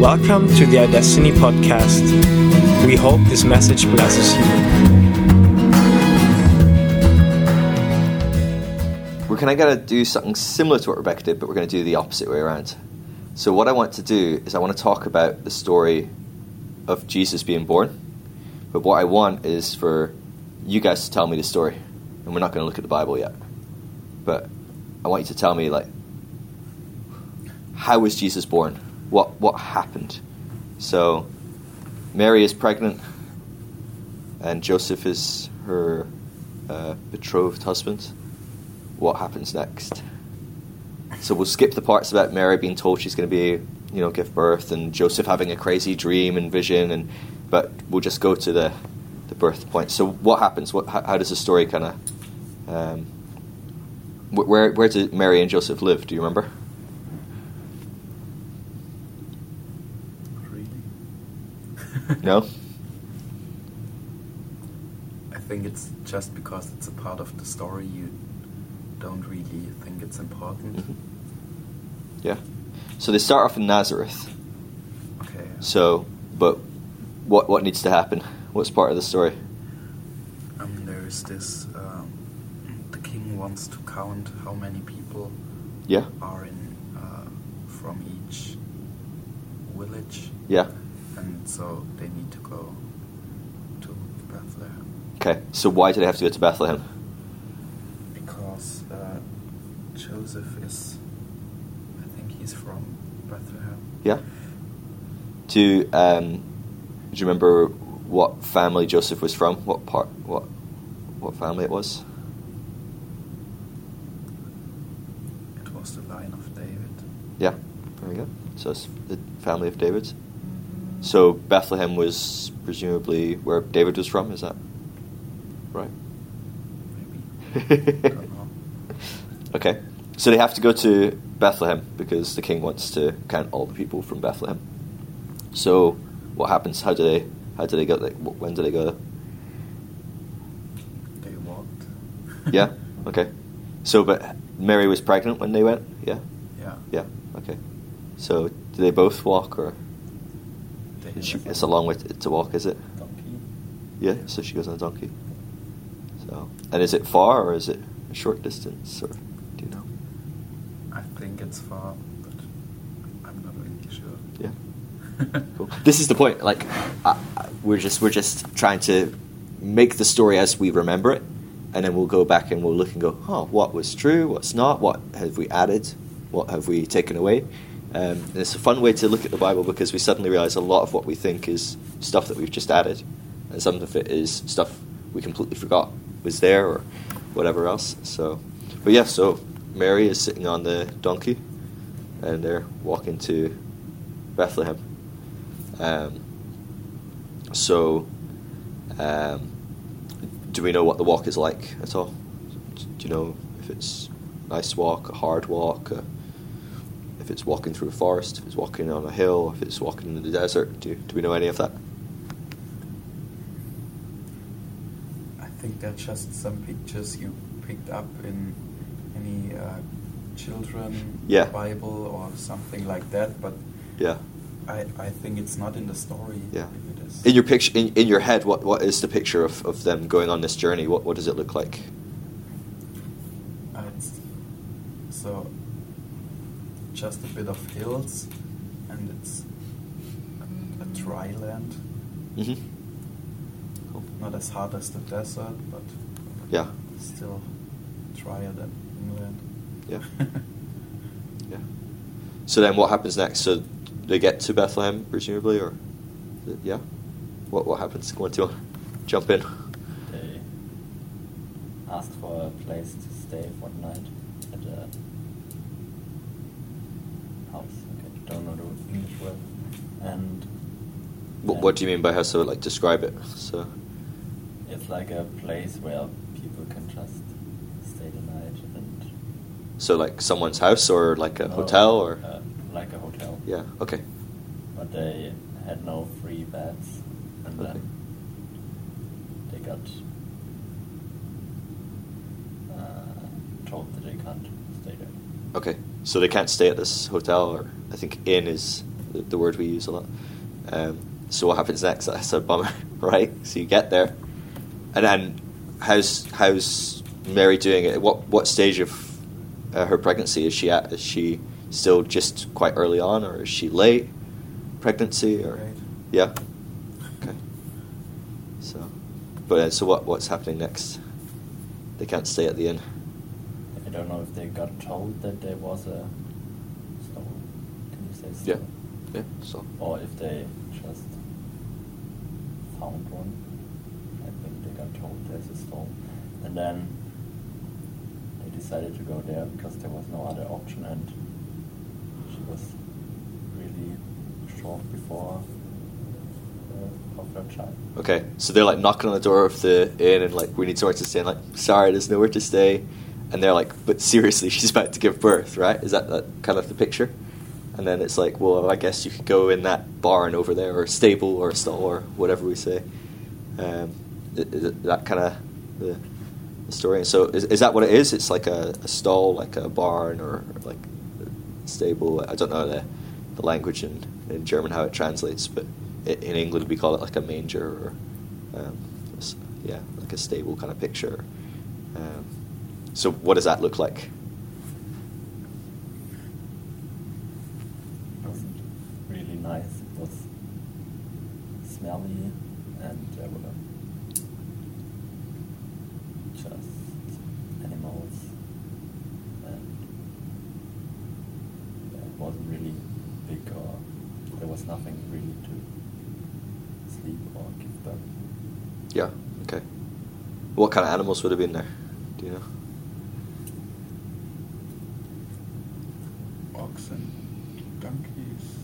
Welcome to the iDestiny podcast. We hope this message blesses you. We're kind of going to do something similar to what Rebecca did, but we're going to do the opposite way around. So, what I want to do is I want to talk about the story of Jesus being born. But what I want is for you guys to tell me the story. And we're not going to look at the Bible yet. But I want you to tell me, like, how was Jesus born? What, what happened? So, Mary is pregnant, and Joseph is her uh, betrothed husband. What happens next? So we'll skip the parts about Mary being told she's going to be, you know, give birth, and Joseph having a crazy dream and vision, and but we'll just go to the the birth point. So what happens? What how, how does the story kind of um, where where did Mary and Joseph live? Do you remember? Really? No. I think it's just because it's a part of the story you don't really think it's important. Mhm. Yeah. So they start off in Nazareth. Okay. So, but what what needs to happen? What's part of the story? Um, there is this. Um, the king wants to count how many people Yeah. are in uh, from each village, Yeah. And so they need to go to Bethlehem Okay. So why do they have to go to Bethlehem? because uh, Joseph is. I think he's from Bethlehem. Yeah. Do um, do you remember what family Joseph was from? What part? What what family it was? It was the line of David. Yeah. Very good. So it's the family of David. So Bethlehem was presumably where David was from. Is that right? Maybe. Okay. So they have to go to Bethlehem because the king wants to count all the people from Bethlehem. So what happens? How do they? How do they go? Like, when do they go? They walked. Yeah. Okay. So, but Mary was pregnant when they went. Yeah. Yeah. Yeah. Okay. So, do they both walk, or she, it's a long way to, to walk? Is it? donkey. Yeah. So she goes on a donkey. So, and is it far or is it a short distance, or do you know? I think it's far, but I'm not really sure. Yeah. Cool. This is the point. Like, uh, uh, we're just we're just trying to make the story as we remember it, and then we'll go back and we'll look and go, oh, what was true? What's not? What have we added? What have we taken away? Um, it's a fun way to look at the Bible because we suddenly realize a lot of what we think is stuff that we've just added, and some of it is stuff we completely forgot was there or whatever else. So, but yeah, so Mary is sitting on the donkey, and they're walking to Bethlehem. Um, so, um, do we know what the walk is like at all? Do you know if it's a nice walk, a hard walk, a, if it's walking through a forest, if it's walking on a hill, if it's walking in the desert? Do, do we know any of that? I think they're just some pictures you picked up in any uh, children Yeah. Bible or something like that, but Yeah. I, I think it's not in the story. Yeah. if it is. In your picture, in, in your head, what, what is the picture of, of them going on this journey? What what does it look like? Uh, so just a bit of hills, and it's a, a dry land, Mm-hmm. Cool. not as hard as the desert, but Yeah. still drier than inland. Yeah. Yeah. So then, what happens next? So they get to Bethlehem, presumably, or yeah. What what happens? Go on to jump in. They ask for a place to stay for the night at a house. Okay, don't know the English word. And What, what do you mean by how? So like describe it. So It's like a place where people can just stay the night and so like someone's house or like a No, hotel or uh, like a hotel. yeah. Okay. But they had no free beds, and Okay. then they got uh, told that they can't stay there. Okay. So they can't stay at this hotel, or I think inn is the, the word we use a lot. Um, so what happens next? That's a bummer, right? So you get there, and then how's how's Mary doing it? What what stage of uh, her pregnancy is she at? Is she still just quite early on, or is she late pregnancy? Or Right. yeah, okay. So, but uh, so what what's happening next? They can't stay at the inn. I don't know if they got told that there was a stall. Can you say Yeah, yeah. So Or if they just found one. I think they got told there's a stall. And then they decided to go there because there was no other option and she was really short before uh, of her child. Okay, so they're like knocking on the door of the inn and like, we need somewhere to stay. And like, sorry, there's nowhere to stay. And they're like, but seriously, she's about to give birth, right? Is that, that kind of the picture? And then it's like, well, I guess you could go in that barn over there, or stable, or stall, or whatever we say. Um, that kind of the, the story? And so, is, is that what it is? It's like a, a stall, like a barn, or like stable. I don't know the, the language in, in German how it translates, but in England we call it like a manger, or um, yeah, like a stable kind of picture. Um, so, what does that look like? It wasn't really nice. It was smelly and uh, there just animals and uh, it wasn't really big or there was nothing really to sleep or give birth. Yeah. Okay. What kind of animals would have been there? Do you know? Oxen, donkeys.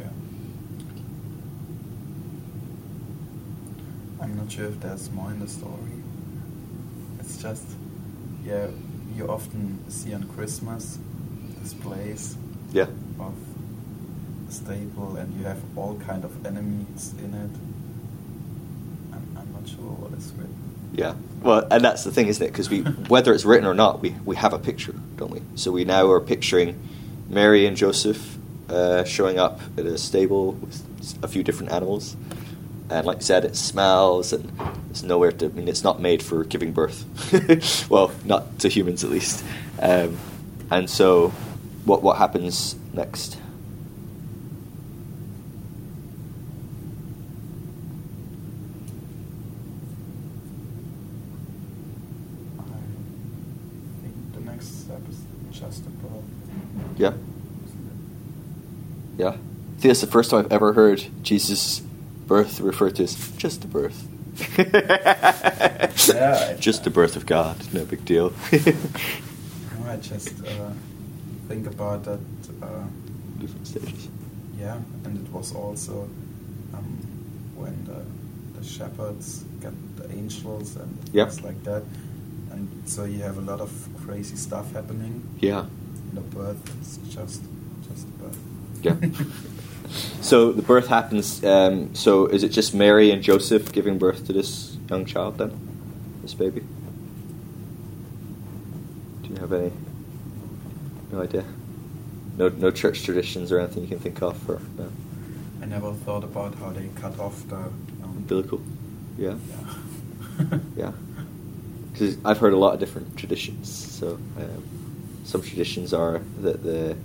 Yeah. I'm not sure if there's more in the story. It's just, yeah, you often see on Christmas displays Yeah. of a stable and you have all kind of enemies in it. I'm, I'm not sure what is written. Yeah. Well, and that's the thing, isn't it? Because we, whether it's written or not, we, we have a picture, don't we? So we now are picturing Mary and Joseph uh, showing up at a stable with a few different animals. And like you said, it smells and there's nowhere to, I mean, it's not made for giving birth. well, not to humans at least. Um, and so what, what happens next? I think the next step is just a birth. Yeah. Yeah. That's the first time I've ever heard Jesus' birth referred to as just the birth. Yeah. just the birth of God. No big deal. No, I just uh, think about that. Uh, Different stages. yeah, and it was also um, when the, the shepherds get the angels and Yep. things like that. And so you have a lot of crazy stuff happening. Yeah. And the birth is just just the birth. Yeah. So the birth happens. Um, so is it just Mary and Joseph giving birth to this young child then, this baby? Do you have any? No idea. No, no church traditions or anything you can think of, or no I never thought about how they cut off the um, umbilical. Yeah. Yeah. Yeah. Because I've heard a lot of different traditions. So um, some traditions are that the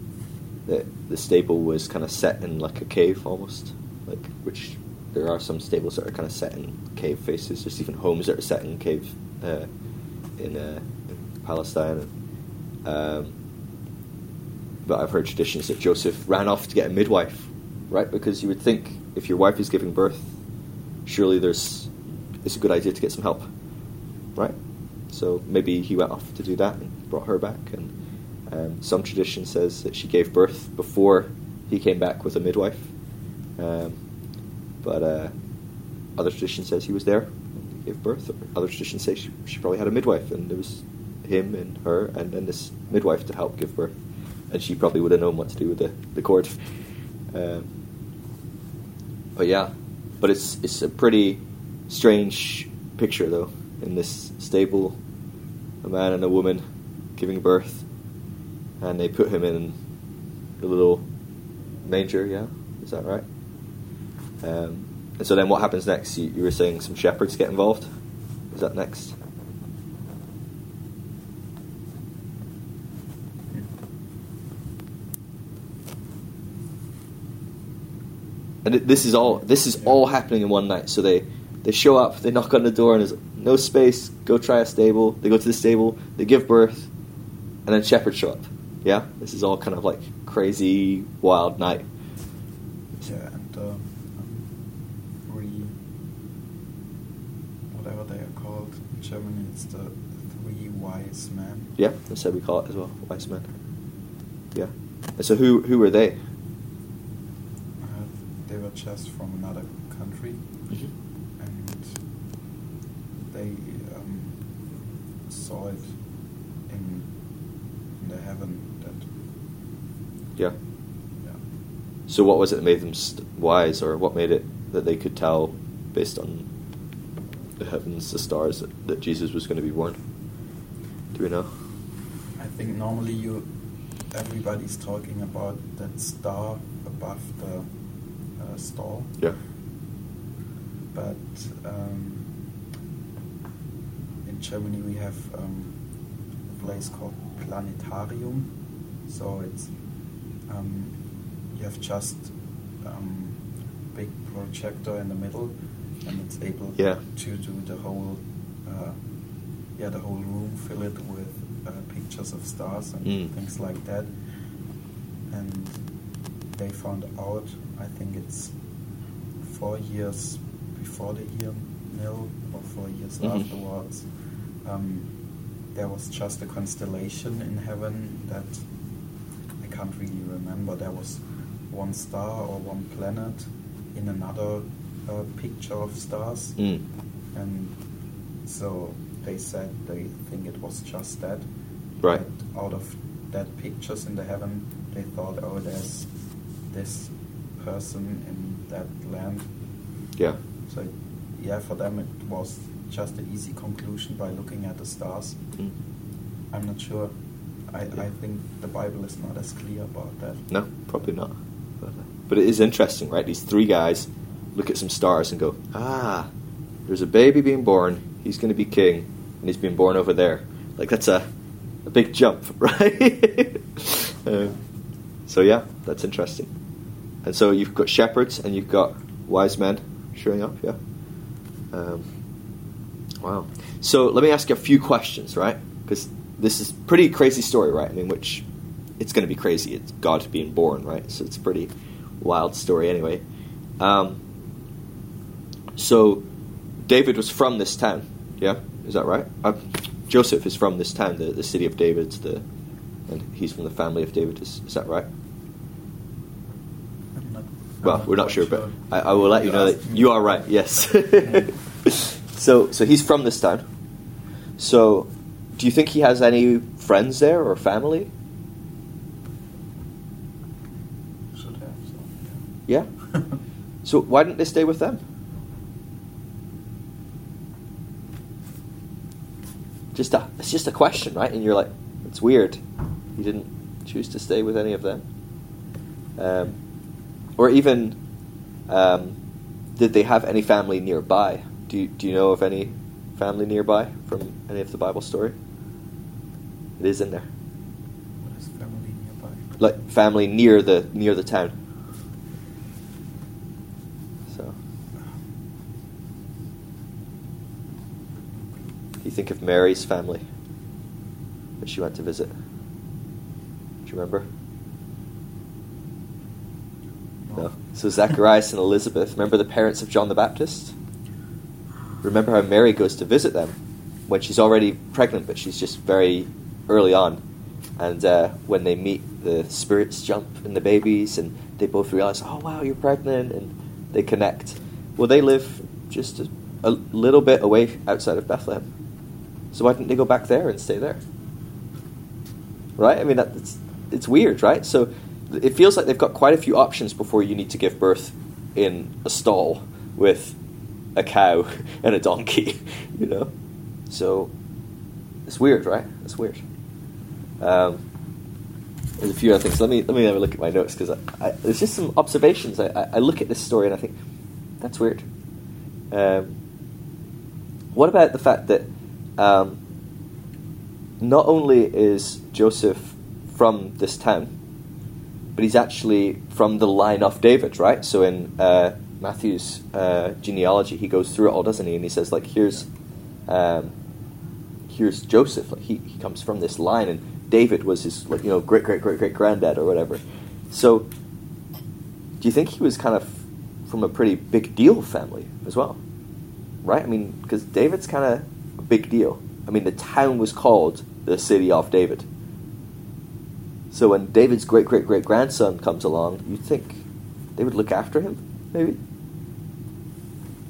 the the stable was kind of set in like a cave almost, like which there are some stables that are kind of set in cave faces. There's even homes that are set in cave uh, in, uh, in Palestine. Um, but I've heard traditions that Joseph ran off to get a midwife, right? Because you would think if your wife is giving birth, surely there's it's a good idea to get some help, right? So maybe he went off to do that and brought her back. And um, some tradition says that she gave birth before he came back with a midwife. Um, but uh, other tradition says he was there and gave birth. Other tradition say she, she probably had a midwife, and there was him and her, and then this midwife to help give birth. And she probably would have known what to do with the, the cord. Um, but yeah, but it's it's a pretty strange picture though. In this stable, a man and a woman giving birth, and they put him in a little manger, yeah, is that right? Um, and so then what happens next? You, you were saying some shepherds get involved. Is that next? And this is all this is all happening in one night. So they they show up, they knock on the door, and there's no space. Go try a stable. They go to the stable, they give birth, and then shepherds show up. Yeah, this is all kind of like crazy, wild night. Yeah, and um, three, whatever they are called in Germany, it's the three wise men. Yeah, that's how we call it as well, wise men. Yeah. And so who who were they? Uh, they were just from another country, and they um, saw it in, in the heaven Yeah. yeah. So what was it that made them st- wise, or what made it that they could tell based on the heavens, the stars, that, that Jesus was going to be born? Do we know? I think normally you everybody's talking about that star above the uh, stall, Yeah. but um, in Germany we have um, a place called planetarium. So it's um, you have just um, big projector in the middle, and it's able Yeah. to do the whole uh, yeah the whole room fill it with uh, pictures of stars and Mm. things like that. And they found out, I think it's four years before the year nil or four years Mhm. afterwards. Um, there was just a constellation in heaven that can't really remember. There was one star or one planet in another uh, picture of stars, Mm. and so they said they think it was just that. Right. But out of that pictures in the heaven, they thought, oh, there's this person in that land. Yeah. So, yeah, for them it was just an easy conclusion by looking at the stars. Mm. I'm not sure. I, I think the Bible is not as clear about that. No, probably not. But, uh, it is interesting, right? These three guys look at some stars and go, ah, there's a baby being born. He's going to be king, and he's being born over there. Like that's a a big jump, right? um, so yeah, that's interesting. And so you've got shepherds and you've got wise men showing up. Yeah. Um, wow. So let me ask you a few questions, right? Because this is pretty crazy story, right? I mean, which it's going to be crazy. It's God being born, right? So it's a pretty wild story, anyway. Um, so David was from this town, yeah? Is that right? Uh, Joseph is from this town, the, the city of David, the, and he's from the family of David. Is, is that right? Well, we're not sure, but I, I will let you You know that you are right. Yes. so, so he's from this town. So, do you think he has any friends there or family? Should have, so, Yeah. So why didn't they stay with them? Just a, it's just a question, right? And you're like, it's weird. He didn't choose to stay with any of them. Um, or even, um, did they have any family nearby? Do you, do you know of any family nearby from any of the Bible story? It is in there, What is family nearby? like family near the near the town. So. You think of Mary's family that she went to visit. Do you remember? No. So Zacharias and Elizabeth, remember the parents of John the Baptist? Remember how Mary goes to visit them when she's already pregnant, but she's just very early on. And uh, when they meet, the spirits jump in the babies, and they both realize, oh, wow, you're pregnant, and they connect. Well, they live just a, a little bit away outside of Bethlehem. So why didn't they go back there and stay there? Right? I mean, that, it's, it's weird, right? So it feels like they've got quite a few options before you need to give birth in a stall with a cow and a donkey, you know? So it's weird, right? It's weird. Um, there's a few other things. Let me let me have a look at my notes because there's just some observations. I, I, I look at this story and I think that's weird. Um, what about the fact that um, not only is Joseph from this town, but he's actually from the line of David, right? So in uh, Matthew's uh, genealogy, he goes through it all, doesn't he? And he says, like, here's um, here's Joseph. Like, he, he comes from this line, and David was his, like, you know, great great great great granddad or whatever. So, do you think he was kind of from a pretty big deal family as well? Right? I mean, because David's kind of a big deal. I mean, the town was called the city of David. So when David's great great great grandson comes along, you'd think they would look after him, maybe.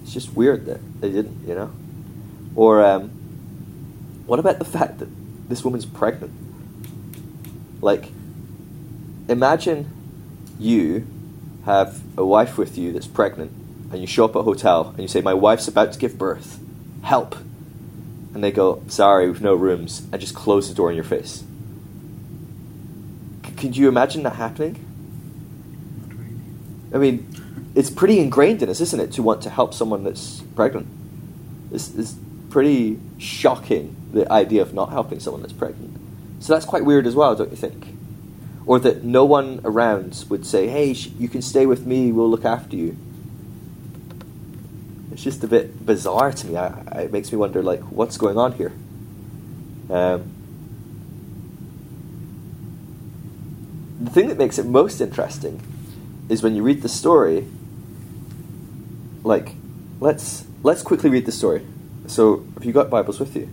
It's just weird that they didn't, you know. Or um, what about the fact that this woman's pregnant? Like, imagine you have a wife with you that's pregnant, and you show up at a hotel and you say, "My wife's about to give birth. Help!" And they go, "Sorry, we've no rooms," and just close the door in your face. C- could you imagine that happening? I mean, it's pretty ingrained in us, isn't it, to want to help someone that's pregnant? It's, it's pretty shocking, the idea of not helping someone that's pregnant. So that's quite weird as well, don't you think? Or that no one around would say, hey, sh- you can stay with me, we'll look after you. It's just a bit bizarre to me. I, I, it makes me wonder, like, what's going on here? Um, the thing that makes it most interesting is when you read the story like let's let's quickly read the story so have you got bibles with you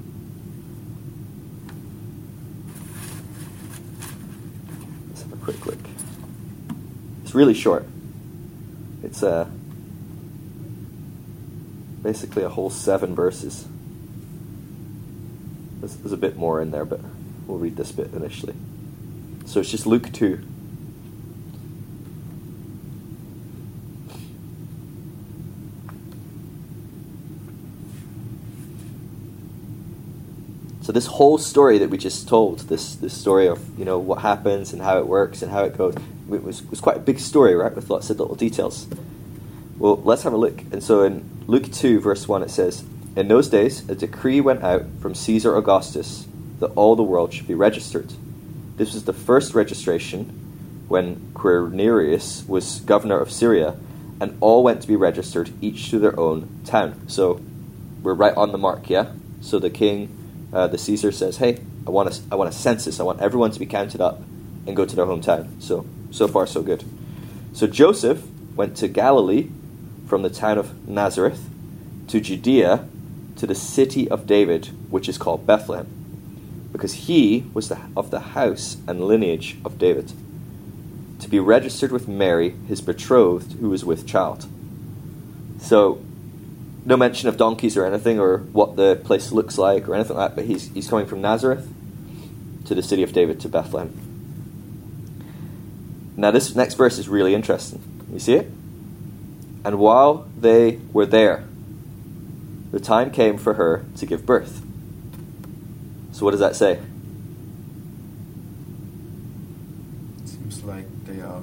let's have a quick look really short. It's uh, basically a whole seven verses. There's, there's a bit more in there but we'll read this bit initially. So it's just luke 2 this whole story that we just told, this this story of you know what happens and how it works and how it goes, it was was quite a big story, right, with lots of little details. Well, let's have a look. And so in Luke two verse one, it says, "In those days, a decree went out from Caesar Augustus that all the world should be registered. This was the first registration when Quirinius was governor of Syria, and all went to be registered, each to their own town. So we're right on the mark, yeah. So the king." Uh, the Caesar says, "Hey, I want a, I want a census. I want everyone to be counted up and go to their hometown." So so far so good. So Joseph went to Galilee from the town of Nazareth to Judea to the city of David, which is called Bethlehem, because he was the, of the house and lineage of David, to be registered with Mary, his betrothed, who was with child. So no mention of donkeys or anything or what the place looks like or anything like that, but he's, he's coming from Nazareth to the city of David to Bethlehem. Now, this next verse is really interesting. You see it? And while they were there, the time came for her to give birth. So, what does that say? Seems like they are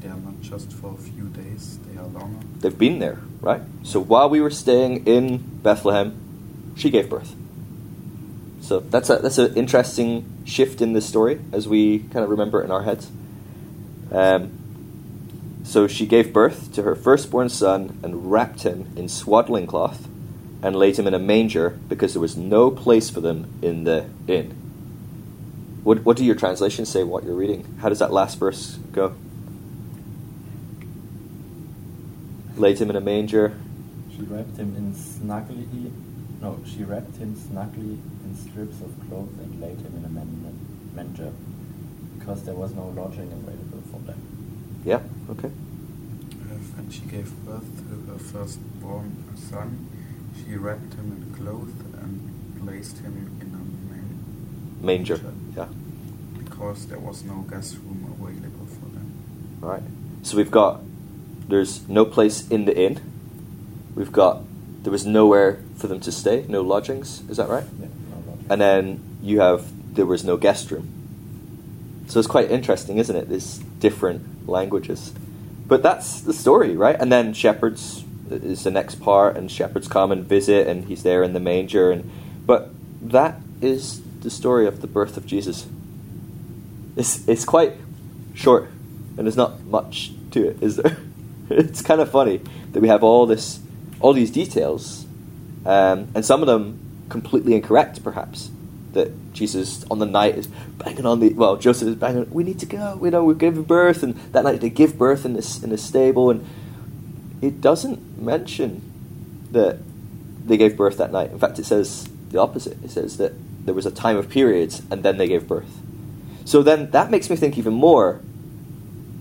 they are not just for a few days, they are longer. They've been there, right? So, while we were staying in Bethlehem, she gave birth. So that's a that's an interesting shift in this story as we kind of remember it in our heads. Um, so she gave birth to her firstborn son and wrapped him in swaddling cloth and laid him in a manger because there was no place for them in the inn. What what do your translations say? What you're reading? How does that last verse go? Laid him in a manger. She wrapped him in snugly. No, she wrapped him snugly in strips of cloth and laid him in a man- manger, because there was no lodging available for them. Yeah. Okay. Uh, When she gave birth to her firstborn son, she wrapped him in cloth and placed him in a man- Manger. Yeah. because there was no guest room available for them. All right. So we've got there's no place in the inn. We've got there was nowhere for them to stay, no lodgings. Is that right? Yeah, no. And then you have there was no guest room. So it's quite interesting, isn't it? These different languages. But that's the story, right? And then shepherds is the next part, and shepherds come and visit, and he's there in the manger. And but that is the story of the birth of Jesus. It's it's quite short, and there's not much to it, is there? it's kind of funny that we have all this, all these details, um, and some of them completely incorrect, perhaps. That Jesus on the night is banging on the well, Joseph is banging. We need to go. We know we're giving birth, and that night they give birth in this in this stable, and it doesn't mention that they gave birth that night. In fact, it says the opposite. It says that there was a time of periods, and then they gave birth. So then that makes me think even more.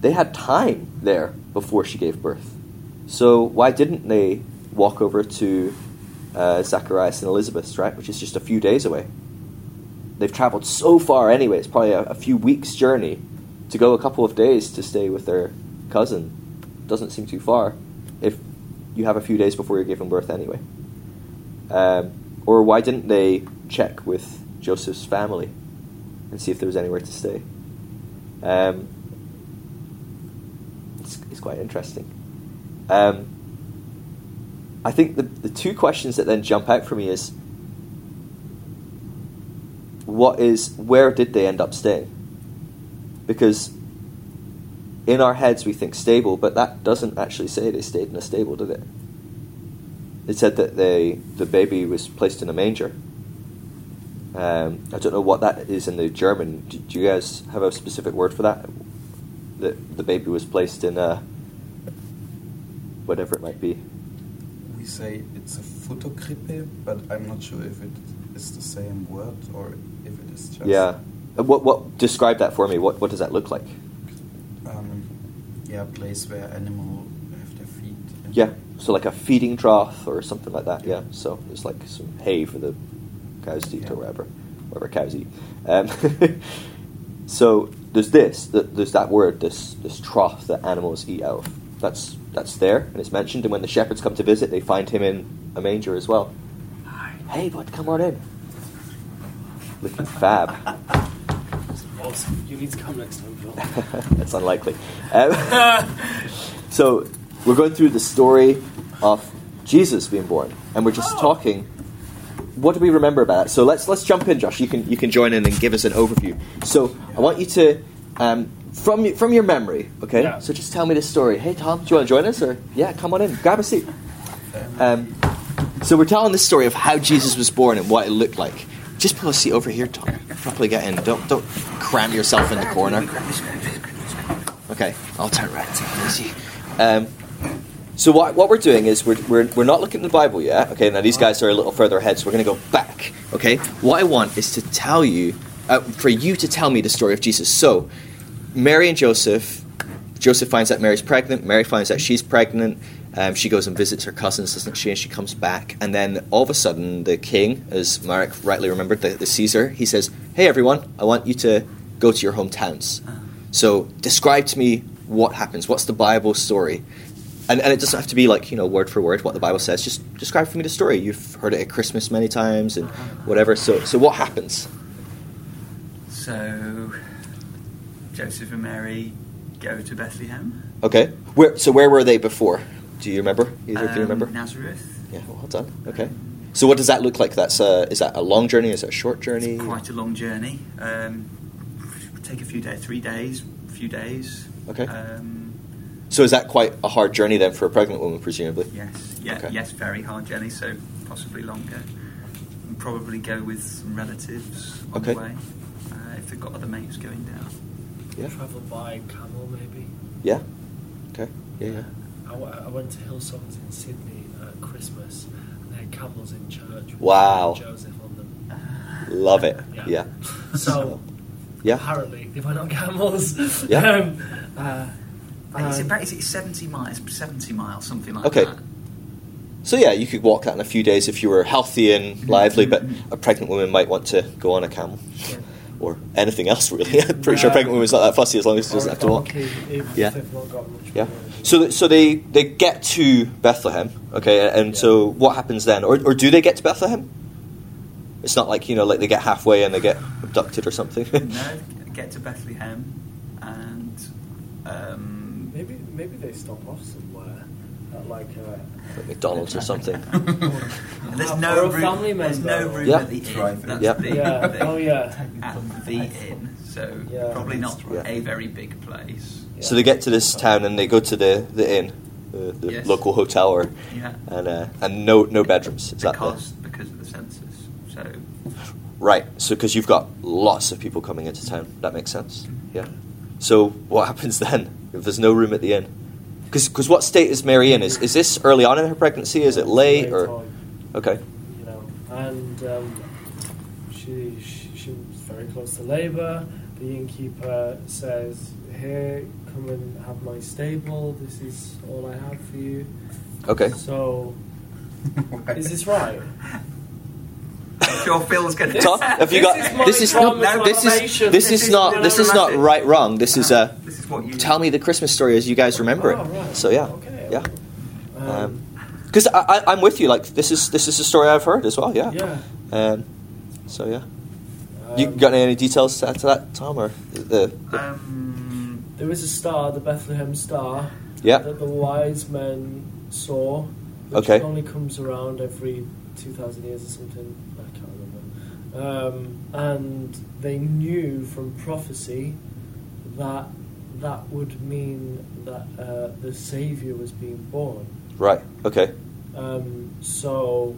They had time there before she gave birth. So why didn't they walk over to uh, Zacharias and Elizabeth's, right, which is just a few days away? They've traveled so far anyway. It's probably a, a few weeks' journey to go a couple of days to stay with their cousin. Doesn't seem too far if you have a few days before you're giving birth anyway. Um, or why didn't they check with Joseph's family and see if there was anywhere to stay? Um, quite interesting. Um, I think the, the two questions that then jump out for me is what is where did they end up staying? Because in our heads we think stable, but that doesn't actually say they stayed in a stable, did it? It said that they the baby was placed in a manger. Um, I don't know what that is in the German. Do, do you guys have a specific word for that? That the baby was placed in a whatever it might be. We say it's a Futterkrippe, but I'm not sure if it is the same word or if it is just. Yeah. Uh, What what describe that for me? What what does that look like? Um, yeah, a place where animals have their feet. Yeah. So like a feeding trough or something like that. Yeah. So it's like some hay for the cows to eat Yeah. or whatever, whatever cows eat. Um, so there's this. th- There's that word. This this trough that animals eat out of. That's that's there and it's mentioned. And when the shepherds come to visit, they find him in a manger as well. Hey, bud, come on in. Looking fab. Awesome. You need to come next time, Phil. That's unlikely. Um, so we're going through the story of Jesus being born, and we're just talking. What do we remember about it? So let's let's jump in, Josh. You can you can join in and give us an overview. So I want you to um, from from your memory, okay? Yeah. So just tell me the story. Hey Tom, do you want to join us, or yeah, come on in, grab a seat. Um, so we're telling the story of how Jesus was born and what it looked like. Just pull a seat over here, Tom. Properly get in. Don't don't cram yourself in the corner. Okay, I'll turn right. Um, so what, what we're doing is we're, we're, we're not looking at the Bible yet. Okay, now these guys are a little further ahead, so we're going to go back. Okay, what I want is to tell you, uh, for you to tell me the story of Jesus. So, Mary and Joseph. Joseph finds that Mary's pregnant. Mary finds that she's pregnant. Um, she goes and visits her cousins, doesn't she? And she comes back, and then all of a sudden, the king, as Marek rightly remembered, the, the Caesar, he says, "Hey, everyone, I want you to go to your hometowns." So describe to me what happens. What's the Bible story? And, and it doesn't have to be like you know word for word what the Bible says. Just describe for me the story. You've heard it at Christmas many times and whatever. So so what happens? So, Joseph and Mary go to Bethlehem. Okay. Where so where were they before? Do you remember? Either do you um, remember? Nazareth. Yeah. Well done. Okay. So what does that look like? That's a, is that a long journey? Is that a short journey? It's quite a long journey. Um, take a few days, three days, a few days. Okay. Um, So is that quite a hard journey then for a pregnant woman, presumably? yes. Yeah. Okay. Yes. Very hard journey. So possibly longer. And probably go with some relatives on Okay. the way uh, if they've got other mates going down. Yeah. Travel by camel, maybe. Yeah. Okay. Yeah. Yeah. I, w- I went to Hillsongs in Sydney at Christmas, and they had camels in church. with Wow. Joseph on them. Love it. Yeah. Yeah. So Yeah. apparently they were not camels. Yeah. um, uh, Is it about is it seventy miles? Seventy miles, something like Okay. that. Okay. So yeah, you could walk that in a few days if you were healthy and lively, but a pregnant woman might want to go on a camel yeah. Or anything else really. I'm pretty sure a pregnant woman's not that fussy as long as it doesn't have to walk. Yeah. they've not got much Yeah. So so they they get to Bethlehem, okay, and Yeah. so what happens then, or or do they get to Bethlehem? It's not like you know like they get halfway and they get abducted or something. No, get to Bethlehem, and um, Maybe maybe they stop off somewhere at like a. Like McDonald's or something. and there's no a room. family there's no room Yeah. at the inn. That's Yeah. the Yeah. thing. Oh yeah. At the inn, so Yeah. probably not Yeah. a very big place. So they get to this town and they go to the, the inn, the, the Yes. local hotel, or Yeah. and uh, and no no bedrooms. Is that the- because because of the census. So right? So because you've got lots of people coming into town, that makes sense. Yeah. So what happens then if there's no room at the inn? Because what state is Mary in? Is is this early on in her pregnancy? Is it late or on, okay? you know, and um, she, she she was very close to labour. The innkeeper says, "Here, come and have my stable. This is all I have for you." Okay. So, is this right? I'm sure Phil's going to. Tom, have you This got is my this is no, No, this is this This is is not this is not right wrong. This is uh This is what you tell me the Christmas story as you guys remember Oh, it. right. So yeah, Okay. yeah. Um, Um, Because I, I, I'm with you. Like this is this is a story I've heard as well. Yeah. yeah. Um, so yeah. You Um, got any details to add to that, Tom? Or the, the Um, There is a star, the Bethlehem star, yeah. that the wise men saw, which Okay. only comes around every 2,000 years or something. I can't remember. Um, and they knew from prophecy that that would mean that uh, the Saviour was being born. Right. Okay. Um, so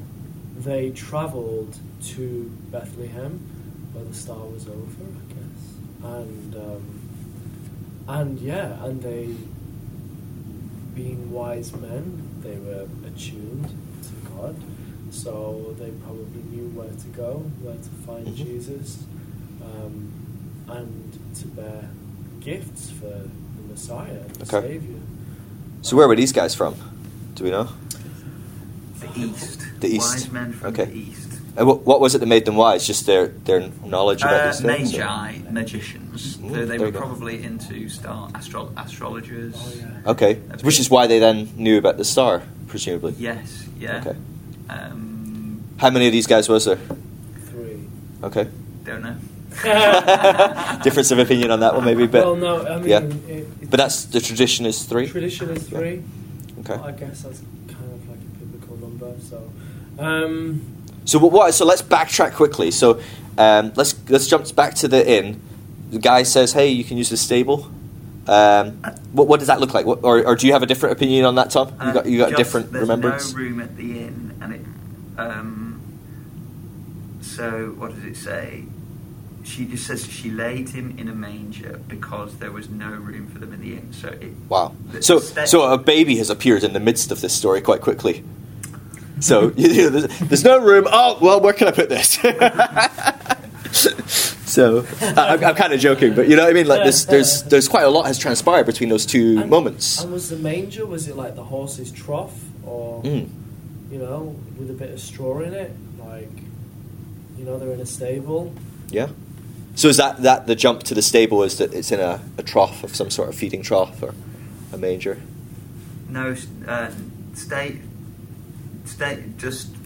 they travelled to Bethlehem, where the star was over, I guess, and um, and yeah, and they, being wise men, they were attuned to God, so they probably knew where to go, where to find Mhm. Jesus, um, and to bear gifts for the Messiah, the Okay. Savior. So where were these guys from? Do we know? the East. The East. Wise men from Okay. the East. And what, what was it that made them wise? Just their their knowledge about Uh, these things? or- magi, magicians. Mm, so they were probably into star astro- astrologers. Oh yeah. Okay. Which is why they then knew about the star, presumably. Yes, yeah. Okay. Um, How many of these guys was there? Three. Okay. don't know. Difference of opinion on that one, maybe, but well, no, I mean, yeah. it, it, but that's the tradition is three. tradition is three. Okay. I guess that's kind of like a biblical number. So, um, So what, what? So let's backtrack quickly. So um, let's let's jump back to the inn. The guy says, "Hey, you can use the stable." Um, what, what does that look like? What, or, or do you have a different opinion on that, Tom? You Uh, got you got a just different there's remembrance. no room at the inn, and it. Um, so what does it say? She just says she laid him in a manger because there was no room for them in the inn. So it. Wow. So sta- so a baby has appeared in the midst of this story quite quickly. So you know, there's, there's no room. Oh well, where can I put this? so I, I'm, I'm kind of joking, but you know what I mean. Like this, there's there's quite a lot has transpired between those two and, moments. And was the manger? Was it like the horse's trough, or Mm. You know, with a bit of straw in it? Like, you know, they're in a stable. Yeah. So is that that the jump to the stable is that it's in a, a trough of some sort of feeding trough or a manger? No, uh, stay, stay, just.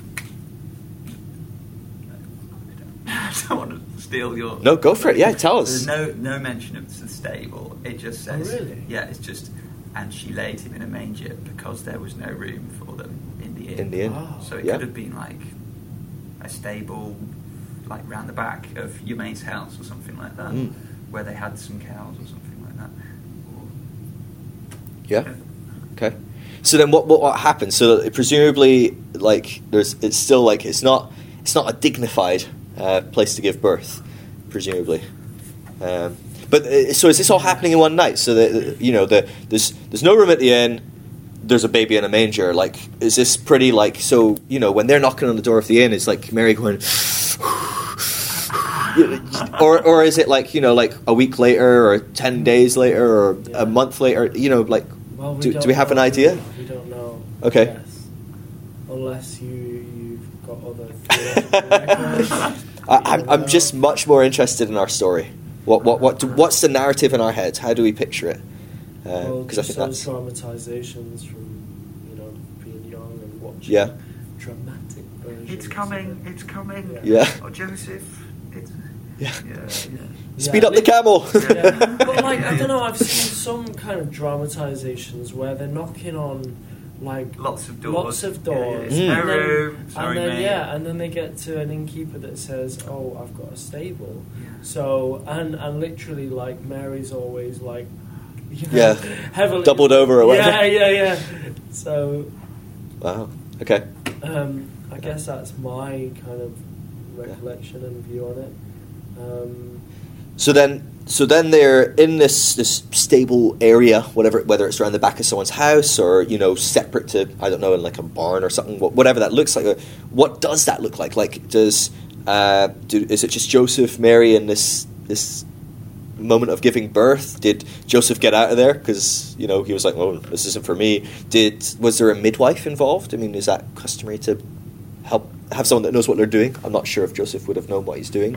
I don't want to steal your. No, go for it. Yeah, tell us. There's no no mention of the stable. It just says. Oh, really? Yeah, it's just, and she laid him in a manger because there was no room for them in the inn. In. Oh. So it Yeah. could have been like a stable, like round the back of your mate's house or something like that, Mm. where they had some cows or something like that. Or- Yeah. Okay. So then, what what, what happens? So presumably, like, there's it's still like it's not it's not a dignified uh, place to give birth, presumably. Um, but uh, so is this all happening in one night? So that you know, the there's there's no room at the inn. There's a baby in a manger. Like, is this pretty like so? You know, when they're knocking on the door of the inn, it's like Mary going. or, or is it like you know like a week later or 10 days later or Yeah. a month later you know like Well, we do, don't we have an idea We don't know. Okay. Yes. Unless you you've got other. I, I'm, I'm just much more interested in our story what, what, what do, what's the narrative in our heads how do we picture it Um, well, because I just think those that's dramatizations from you know being young and watching Yeah. dramatic versions. It's of coming, it. it's coming. Yeah. Yeah. Oh, Joseph. It's, Yeah. yeah, yeah. Speed Yeah, up the li- camel. yeah. But like I don't know, I've seen some kind of dramatizations where they're knocking on like Lots of doors. lots of doors, Yeah, yeah. No mm. and then. Sorry, and then yeah, and then they get to an innkeeper that says, "Oh, I've got a stable." Yeah. So and and literally like Mary's always like, you know, Yeah. heavily Doubled over or whatever. Yeah, yeah, yeah. So wow. Okay. um, I guess that's my kind of recollection and view on it. Um, So then, so then they're in this this stable area, whatever, whether it's around the back of someone's house or you know separate to I don't know in like a barn or something, whatever that looks like. What does that look like? Like, does uh, do, is it just Joseph, Mary, and this this moment of giving birth? Did Joseph get out of there because you know he was like, "Oh, this isn't for me"? Did was there a midwife involved? I mean, is that customary to help have someone that knows what they're doing? I'm not sure if Joseph would have known what he's doing.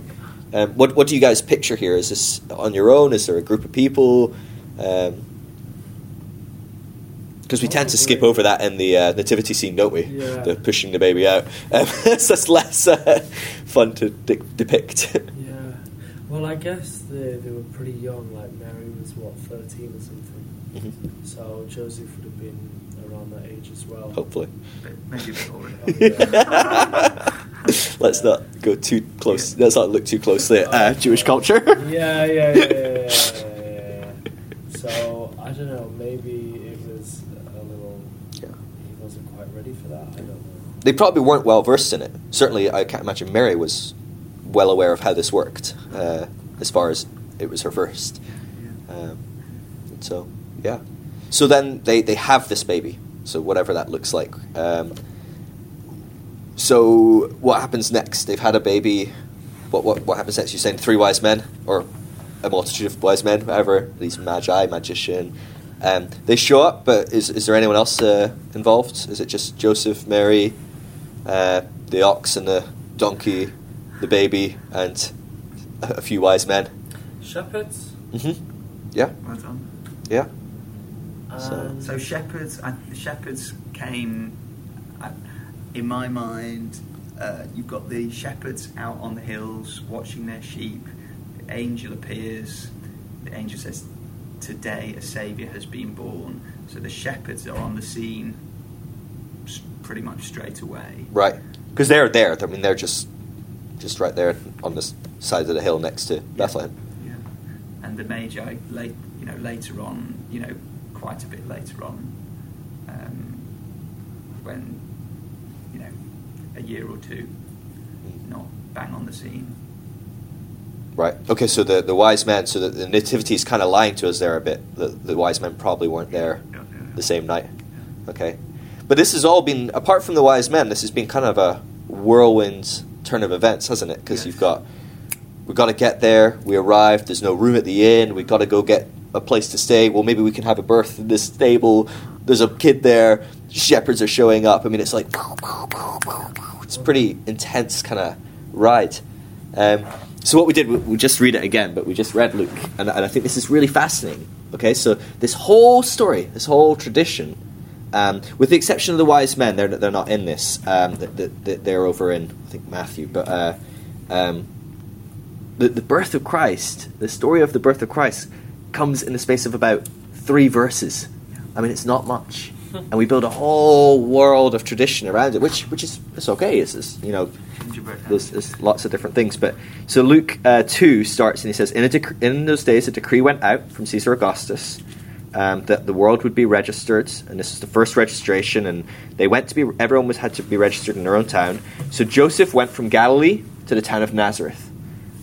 Um, what what do you guys picture here? Is this on your own? Is there a group of people? Because we tend to skip over that in the uh, nativity scene, don't we? Yeah. The pushing the baby out. Um, so it's less uh, fun to de- depict. yeah. Well, I guess they they were pretty young. Like Mary was what thirteen or something. Mhm. So Joseph would have been around that age as well. Hopefully. But maybe a bit already. Oh. Let's not go too close. Let's not look too closely at uh, Jewish culture. Yeah, yeah, yeah, yeah, yeah, yeah, yeah. So I don't know. Maybe it was a little. Yeah. He wasn't quite ready for that. I don't know. They probably weren't well versed in it. Certainly, I can't imagine Mary was well aware of how this worked, uh, as far as it was her first. Um, so, yeah. So then they, they have this baby. So whatever that looks like. Um, so what happens next? They've had a baby. What what what happens next? You're saying three wise men or a multitude of wise men, whatever. These magi, magician. Um, they show up, but is is there anyone else uh, involved? Is it just Joseph, Mary, uh, the ox and the donkey, the baby, and a, a few wise men? Shepherds. hmm Yeah, Well done. yeah. So, So- So shepherds, I, the shepherds came. I, in my mind, uh, you've got the shepherds out on the hills watching their sheep. The angel appears. The angel says, "Today a savior has been born." So the shepherds are on the scene pretty much straight away. Right, because they're there. I mean, they're just just right there on this side of the hill next to Bethlehem. Yeah. And the Magi, late, you know, later on, you know, quite a bit later on, um, when, you know, a year or two, not bang on the scene. Right. Okay. So the the wise men. So the, the nativity is kind of lying to us there a bit. The the wise men probably weren't there Yeah, yeah. the same night. Okay. But this has all been apart from the wise men. This has been kind of a whirlwind turn of events, hasn't it? Because Yes. you've got we've got to get there. We arrived. There's no room at the inn. We've got to go get a place to stay. Well, maybe we can have a berth in this stable. There's a kid there. Shepherds are showing up. I mean, it's like it's a pretty intense kind of ride. Um, so what we did, we, we just read it again, but we just read Luke, and, and I think this is really fascinating. Okay, so this whole story, this whole tradition, um, with the exception of the wise men, they're they're not in this. Um, th th th- they're over in I think Matthew, but uh, um, the the birth of Christ, the story of the birth of Christ, comes in the space of about three verses. I mean, it's not much, and we build a whole world of tradition around it, which which is it's okay. It's, it's you know there's, there's lots of different things. But so Luke uh, two starts and he says, in, a dec- in those days a decree went out from Caesar Augustus um, that the world would be registered, and this is the first registration. And they went to be everyone was had to be registered in their own town. So Joseph went from Galilee to the town of Nazareth,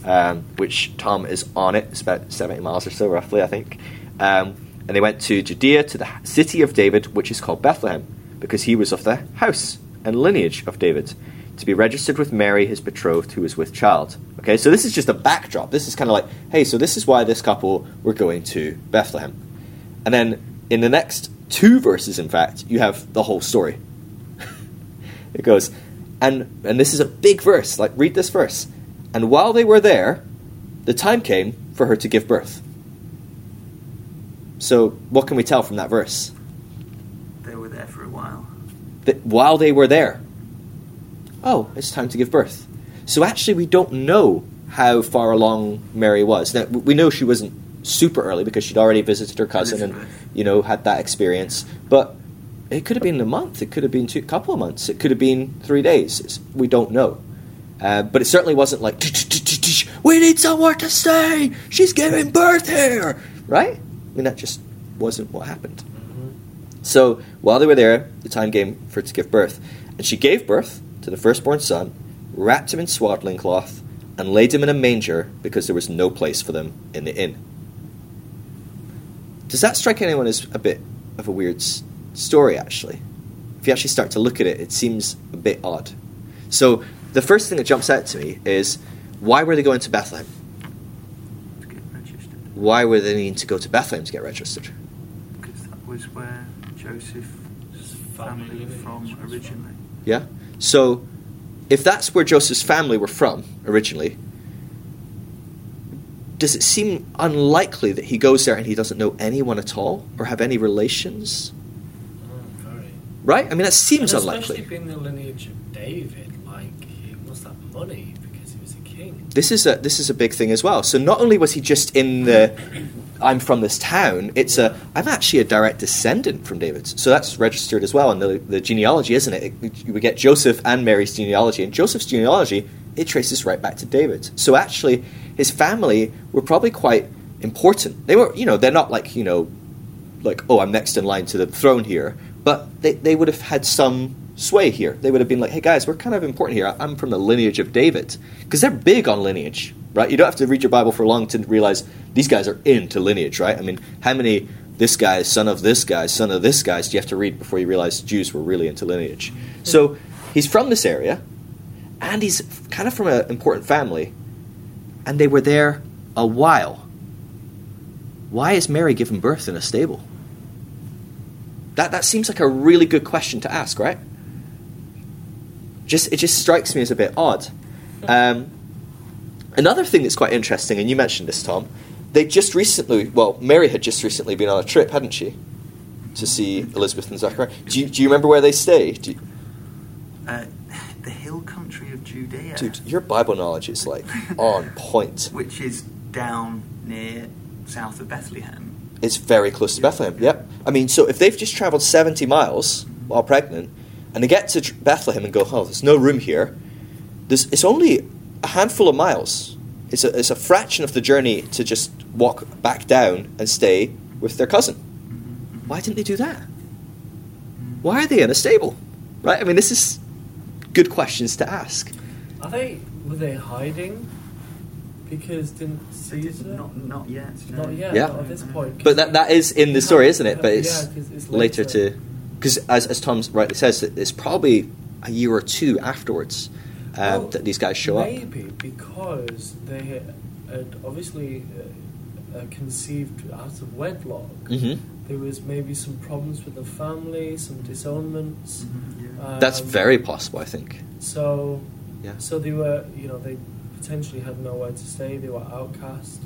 um, which Tom is on it. It's about seventy miles or so, roughly, I think. Um, and they went to Judea to the city of David, which is called Bethlehem, because he was of the house and lineage of David to be registered with Mary, his betrothed, who was with child. Okay, so this is just a backdrop. This is kind of like, hey, so this is why this couple were going to Bethlehem. And then in the next two verses, in fact, you have the whole story. it goes, and and this is a big verse. Like, read this verse. And while they were there, the time came for her to give birth. So, what can we tell from that verse? They were there for a while. that while they were there, oh, it's time to give birth. So actually, we don't know how far along Mary was. Now we know she wasn't super early because she'd already visited her cousin and you know had that experience, but. It could have been a month. It could have been a couple of months. It could have been three days. It's, we don't know. Uh, but it certainly wasn't like, we need somewhere to stay. She's giving birth here. Right? I mean, that just wasn't what happened. So while they were there, the time came for her to give birth. And she gave birth to the firstborn son, wrapped him in swaddling cloth, and laid him in a manger because there was no place for them in the inn. Does that strike anyone as a bit of a weird s- story, actually? If you actually start to look at it, it seems a bit odd. So the first thing that jumps out to me is why were they going to Bethlehem? To get registered. Why were they needing to go to Bethlehem to get registered? Because that was where Joseph's family were from originally. Yeah? So, if that's where Joseph's family were from originally, does it seem unlikely that he goes there and he doesn't know anyone at all or have any relations? Right? I mean, that seems and unlikely. Especially being the lineage of David, like he must have money because he was a king. This is a this is a big thing as well. So not only was he just in the I'm from this town, it's a I'm actually a direct descendant from David. So that's registered as well in the, the genealogy, isn't it? it? We get Joseph and Mary's genealogy, and Joseph's genealogy it traces right back to David. So actually, his family were probably quite important. They were, you know, they're not like you know, like oh I'm next in line to the throne here, but they they would have had some sway here. They would have been like, hey guys, we're kind of important here. I'm from the lineage of David because they're big on lineage, right? You don't have to read your Bible for long to realize these guys are into lineage, right? I mean, how many this guy, son of this guy, son of this guy, do you have to read before you realize Jews were really into lineage? So he's from this area, and he's kind of from an important family, and they were there a while. Why is Mary giving birth in a stable? That that seems like a really good question to ask, right? Just it just strikes me as a bit odd. Um, another thing that's quite interesting, and you mentioned this, Tom. They just recently, well, Mary had just recently been on a trip, hadn't she, to see Elizabeth and Zachariah? Do you, do you remember where they stayed? Uh, the hill country of Judea, dude, your Bible knowledge is like on point. which is down near south of Bethlehem. It's very close to Bethlehem. Yep. I mean, so if they've just travelled 70 miles while pregnant, and they get to Bethlehem and go, oh, there's no room here, there's, it's only a handful of miles. It's a, it's a fraction of the journey to just walk back down and stay with their cousin. Mm-hmm. Why didn't they do that? Why are they in a stable? Right? I mean, this is good questions to ask. Are they? Were they hiding? Because didn't They did- Caesar? Not, not yet. no. Not yet. Yeah. Not at this point. But that, that is in the story, isn't it? But it's, Yeah, 'cause it's later. later. to because as as Tom rightly says, it's probably a year or two afterwards um, Well, that these guys show up. Maybe because they had, had obviously uh, uh, conceived out of wedlock. hmm There was maybe some problems with the family, some disownments. Mhm, yeah. Um, That's very possible, I think. So, Yeah. so they were, you know, they potentially had nowhere to stay. They were outcast.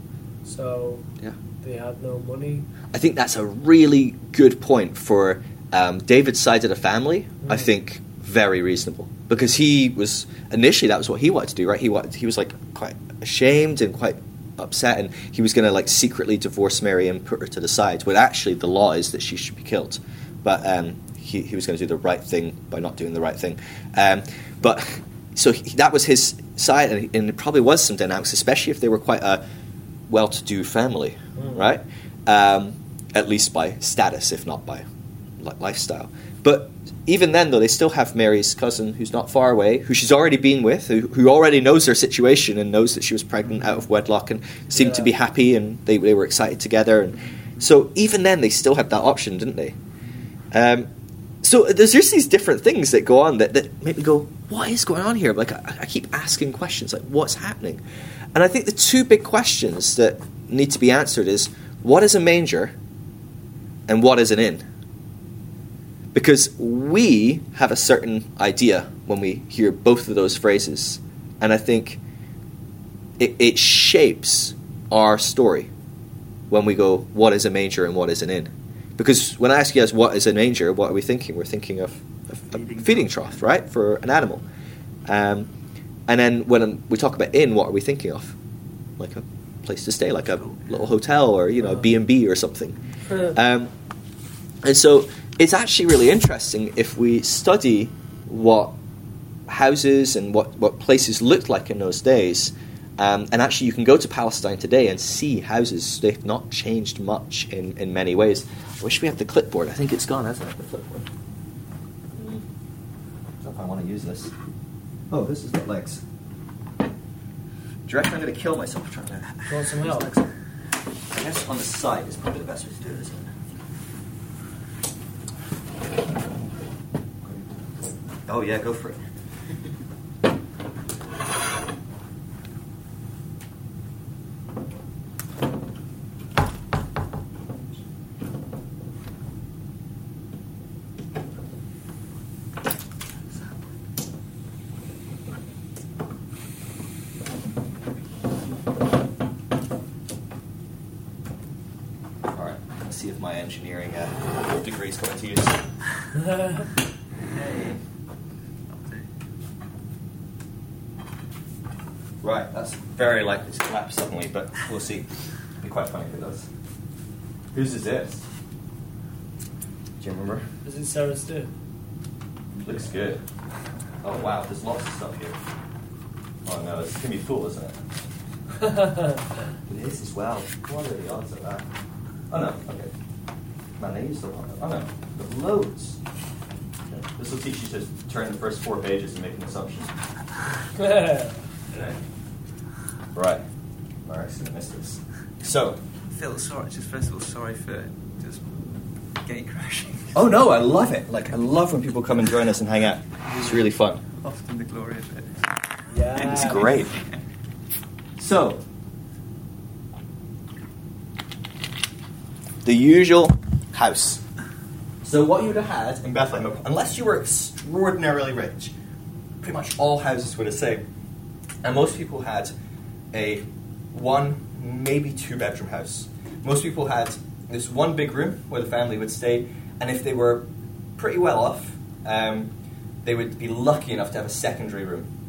So Yeah. they had no money. I think that's a really good point for um, David's side of the family. I Mm. think very reasonable because he was initially that was what he wanted to do, right? He wanted, he was like quite ashamed and quite upset, and he was going to like secretly divorce Mary and put her to the side. When actually the law is that she should be killed, but um, he he was going to do the right thing by not doing the right thing. Um, but so he, that was his side, and, and it probably was some dynamics, especially if they were quite a well-to-do family, Mm. right? Um, at least by status, if not by li- lifestyle. But even then, though, they still have Mary's cousin who's not far away, who she's already been with, who, who already knows their situation and knows that she was pregnant out of wedlock and seemed to be happy and they, they were excited together. And so even then, they still had that option, didn't they? Um, so there's just these different things that go on that, that make me go, what is going on here? Like I, I keep asking questions, like what's happening? And I think the two big questions that need to be answered is what is a manger and what is an inn? Because we have a certain idea when we hear both of those phrases, and I think it, it shapes our story when we go, what is a manger and what is an inn? Because when I ask you guys what is a manger, what are we thinking? We're thinking of a, Feeding feeding trough, right, for an animal. Um, and then when we talk about inn, what are we thinking of? Like a place to stay, like a little hotel or you know a B and B or something. Um, and so it's actually really interesting if we study what houses and what, what places looked like in those days. Um, and actually, you can go to Palestine today and see houses. They've not changed much in, in many ways. I wish we had the clipboard. I think it's gone, hasn't it? The clipboard. I don't know if I want to use this. Oh, this has got legs. Do reckon I'm going to kill myself trying to? You want some help? I guess on the side is probably the best way to do it? Oh yeah, go for it. All right, let's see if my engineering uh, degree is coming to use. Hey. Right, that's very likely to collapse suddenly, but we'll see. It'll be quite funny if it does. Whose is this? Do you remember? Is it Sarah's too? Looks good. Oh wow, there's lots of stuff here. Oh no, it's gonna be full, isn't it? It is as well. What are the odds of that? Oh no, okay. Man, they used to want Oh no, there's loads. Okay, This will teach you to turn the first four pages and make an assumption. Okay. Right. Mark's gonna miss this. So, Phil, sorry, just first of all, sorry for just gate crashing. oh no, I love it. Like, I love when people come and join us and hang out. It's really fun. Often the glory of it. yeah. It's great. So, the usual house. So, what you would have had in Bethlehem, unless you were extraordinarily rich, pretty much all houses were the same. And most people had a one, maybe two bedroom house. Most people had this one big room where the family would stay, and if they were pretty well off, um, they would be lucky enough to have a secondary room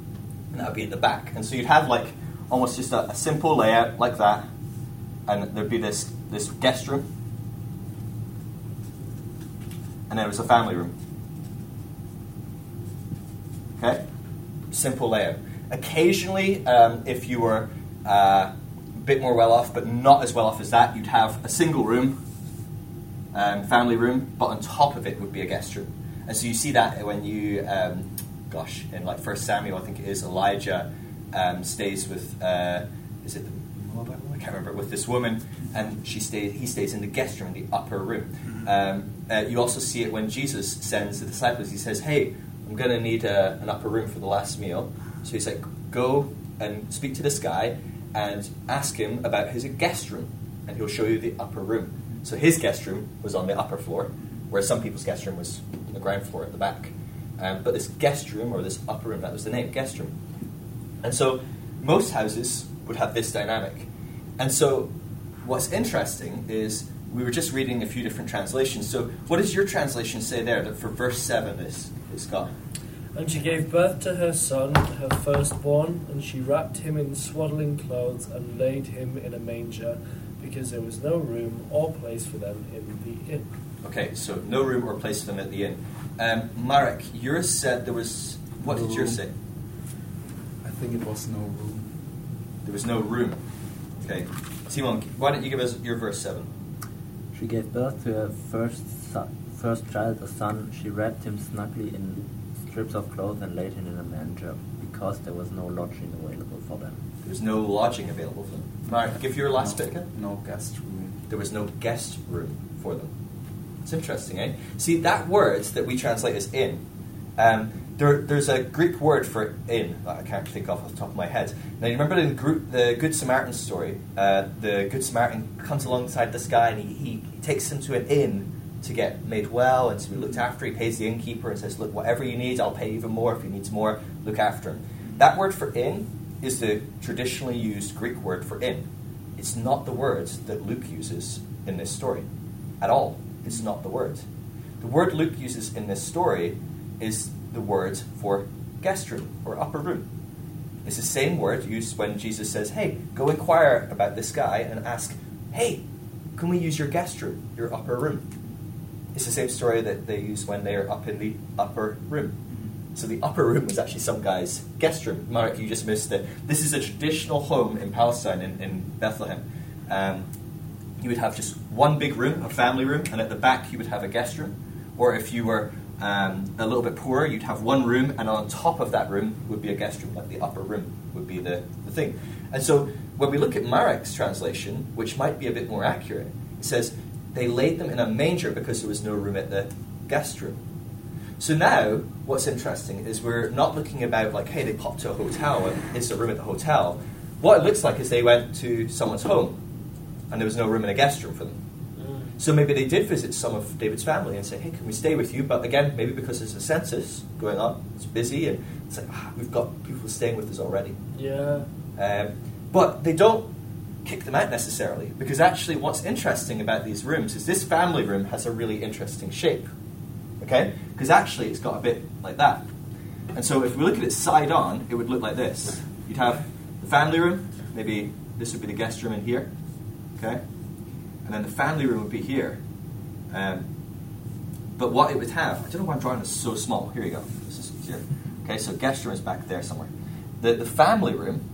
and that would be at the back. And so you'd have like almost just a, a simple layout like that, and there'd be this this guest room, and then it was a family room. Okay, simple layout. Occasionally, um, if you were uh, a bit more well off, but not as well off as that, you'd have a single room, um, family room, but on top of it would be a guest room. And so you see that when you, um, gosh, in like First Samuel, I think it is Elijah um, stays with, uh, is it the I can't remember. With this woman, and she stays. He stays in the guest room, in the upper room. Um, uh, you also see it when Jesus sends the disciples. He says, "Hey, I'm going to need a, an upper room for the last meal." So he's like, "Go and speak to this guy and ask him about his guest room, and he'll show you the upper room." So his guest room was on the upper floor, whereas some people's guest room was on the ground floor at the back. Um, but this guest room or this upper room, that was the name, guest room. And so most houses would have this dynamic. And so what's interesting is we were just reading a few different translations. So what does your translation say there that for verse 7 is, is got? And she gave birth to her son, her firstborn, and she wrapped him in swaddling clothes and laid him in a manger, because there was no room or place for them in the inn. Okay, so no room or place for them at the inn. Um, Marek, yours said there was. What did yours say? I think it was no room. There was no room. Okay. Simon, why don't you give us your verse 7? She gave birth to her first son, first child, a son. She wrapped him snugly in strips of cloth and laid him in a manger, because there was no lodging available for them. There was no lodging available for them. Marek, give your last bit again. No guest room. There was no guest room for them. It's interesting, eh? See, that word that we translate as inn, um, there, there's a Greek word for inn that I can't think of off the top of my head. Now, you remember in the, the Good Samaritan story, uh, the Good Samaritan comes alongside this guy and he, he takes him to an inn to get made well and to be looked after. He pays the innkeeper and says, Look, whatever you need, I'll pay even more. If he needs more, look after him. That word for inn is the traditionally used Greek word for inn. It's not the word that Luke uses in this story at all. It's not the word. The word Luke uses in this story is the word for guest room or upper room. It's the same word used when Jesus says, Hey, go inquire about this guy and ask, Hey, can we use your guest room, your upper room? It's the same story that they use when they're up in the upper room. So the upper room was actually some guy's guest room. Mark, you just missed it. This is a traditional home in Palestine, in, in Bethlehem. Um, you would have just one big room, a family room, and at the back you would have a guest room. Or if you were um, a little bit poorer, you'd have one room, and on top of that room would be a guest room, like the upper room would be the, the thing. And so when we look at Marek's translation, which might be a bit more accurate, it says, they laid them in a manger because there was no room at the guest room. So now, what's interesting is we're not looking about like, hey, they popped to a hotel and it's a room at the hotel. What it looks like is they went to someone's home and there was no room in a guest room for them. So maybe they did visit some of David's family and say, hey, can we stay with you? But again, maybe because there's a census going on, it's busy, and it's like, ah, we've got people staying with us already. Yeah. Um, but they don't kick them out necessarily, because actually, what's interesting about these rooms is this family room has a really interesting shape. Okay? Because actually, it's got a bit like that. And so, if we look at it side on, it would look like this. You'd have the family room, maybe this would be the guest room in here. Okay? And then the family room would be here. Um, but what it would have, I don't know why I'm drawing this so small. Here you go. This is. Okay, so guest room is back there somewhere. The, the family room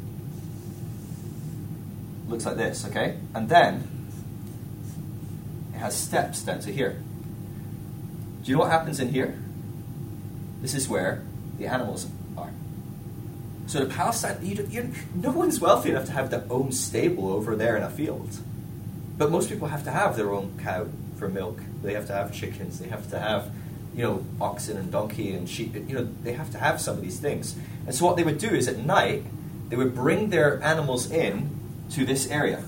looks like this, okay? And then it has steps down to here. Do you know what happens in here? This is where the animals are. So the Palestine, you, you, no one's wealthy enough to have their own stable over there in a field. But most people have to have their own cow for milk. They have to have chickens. They have to have, you know, oxen and donkey and sheep. You know, they have to have some of these things. And so what they would do is at night, they would bring their animals in to this area.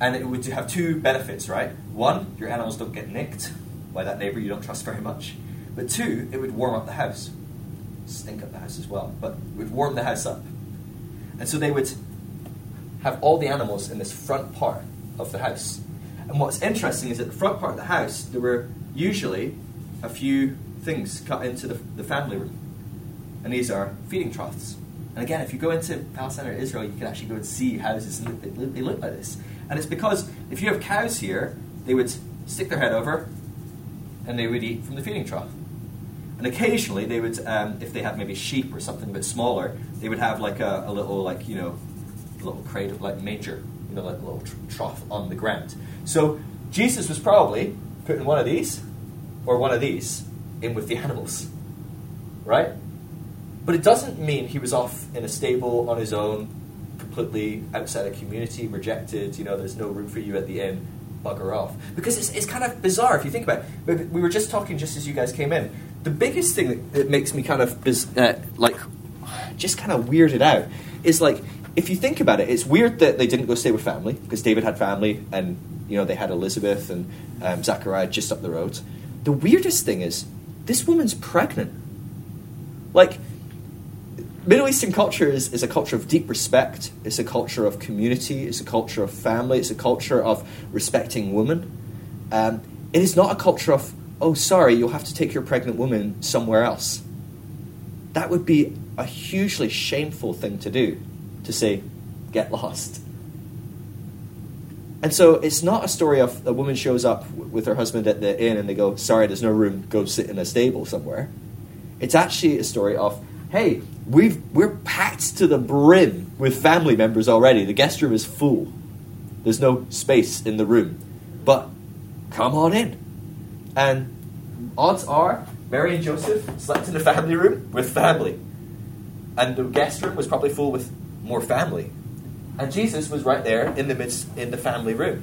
And it would have two benefits, right? One, your animals don't get nicked by that neighbor you don't trust very much. But two, it would warm up the house. Stink up the house as well, but it would warm the house up. And so they would have all the animals in this front part of the house. And what's interesting is at the front part of the house, there were usually a few things cut into the, the family room. And these are feeding troughs. And again, if you go into Palestine or Israel, you can actually go and see houses, and they, they look like this. And it's because if you have cows here, they would stick their head over and they would eat from the feeding trough. And occasionally, they would, um, if they had maybe sheep or something a bit smaller, they would have like a, a little, like, you know, a little crate of like manger, you know, like a little tr- trough on the ground. So Jesus was probably putting one of these or one of these in with the animals, right? But it doesn't mean he was off in a stable on his own, completely outside a community, rejected, you know, there's no room for you at the inn, bugger off. Because it's, it's kind of bizarre if you think about it. We were just talking just as you guys came in. The biggest thing that, that makes me kind of, biz- uh, like, just kind of weirded out is like, if you think about it, it's weird that they didn't go stay with family, because David had family, and, you know, they had Elizabeth and um, Zachariah just up the road. The weirdest thing is, this woman's pregnant. Like, Middle Eastern culture is, is a culture of deep respect. It's a culture of community. It's a culture of family. It's a culture of respecting women. Um, it is not a culture of, oh, sorry, you'll have to take your pregnant woman somewhere else. That would be a hugely shameful thing to do, to say, get lost. And so it's not a story of a woman shows up with her husband at the inn and they go, sorry, there's no room, go sit in a stable somewhere. It's actually a story of, hey, we've, we're packed to the brim with family members already. The guest room is full. There's no space in the room. But come on in. And odds are Mary and Joseph slept in the family room with family. And the guest room was probably full with more family. And Jesus was right there in the midst in the family room.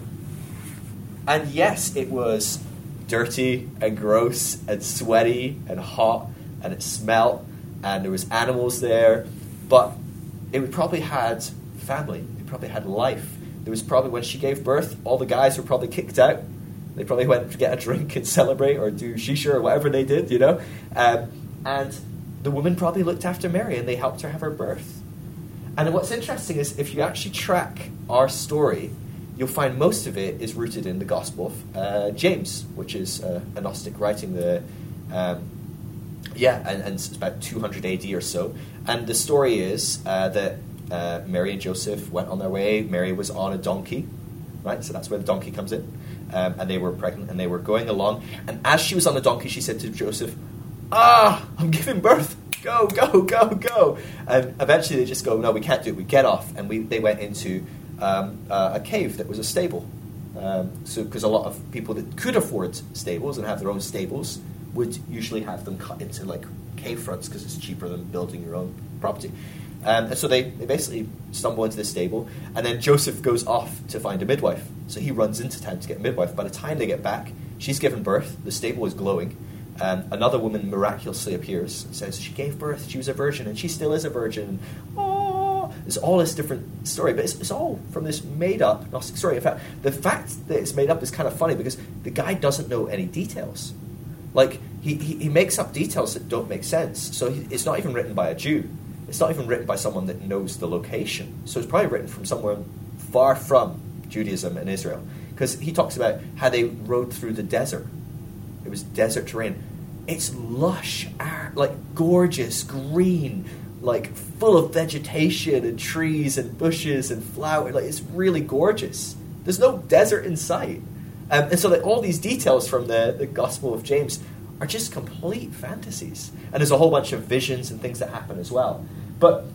And yes, it was dirty and gross and sweaty and hot and it smelled and there was animals there, but it probably had family. It probably had life. There was probably when she gave birth, all the guys were probably kicked out. They probably went to get a drink and celebrate or do shisha or whatever they did, you know. Um, and the woman probably looked after Mary and they helped her have her birth. And what's interesting is if you actually track our story, you'll find most of it is rooted in the Gospel of uh, James, which is uh, a Gnostic writing the. Um, yeah, and, and it's about 200 AD or so. And the story is uh, that uh, Mary and Joseph went on their way. Mary was on a donkey, right? So that's where the donkey comes in. Um, and they were pregnant and they were going along. And as she was on the donkey, she said to Joseph, Ah, I'm giving birth. Go, go, go, go. And eventually they just go, No, we can't do it. We get off. And we, they went into um, uh, a cave that was a stable. Um, so, because a lot of people that could afford stables and have their own stables would usually have them cut into like cave fronts because it's cheaper than building your own property. Um, and so they, they basically stumble into this stable, and then Joseph goes off to find a midwife. So he runs into town to get a midwife. By the time they get back, she's given birth, the stable is glowing. Um, another woman miraculously appears and says she gave birth, she was a virgin, and she still is a virgin. Oh, there's all this different story, but it's, it's all from this made up Gnostic story. In fact, the fact that it's made up is kind of funny because the guy doesn't know any details. Like, he, he, he makes up details that don't make sense. So he, it's not even written by a Jew. It's not even written by someone that knows the location. So it's probably written from somewhere far from Judaism and Israel. Because he talks about how they rode through the desert. It was desert terrain. It's lush, like gorgeous, green, like full of vegetation and trees and bushes and flowers. Like it's really gorgeous. There's no desert in sight. Um, and so all these details from the, the Gospel of James are just complete fantasies. And there's a whole bunch of visions and things that happen as well. But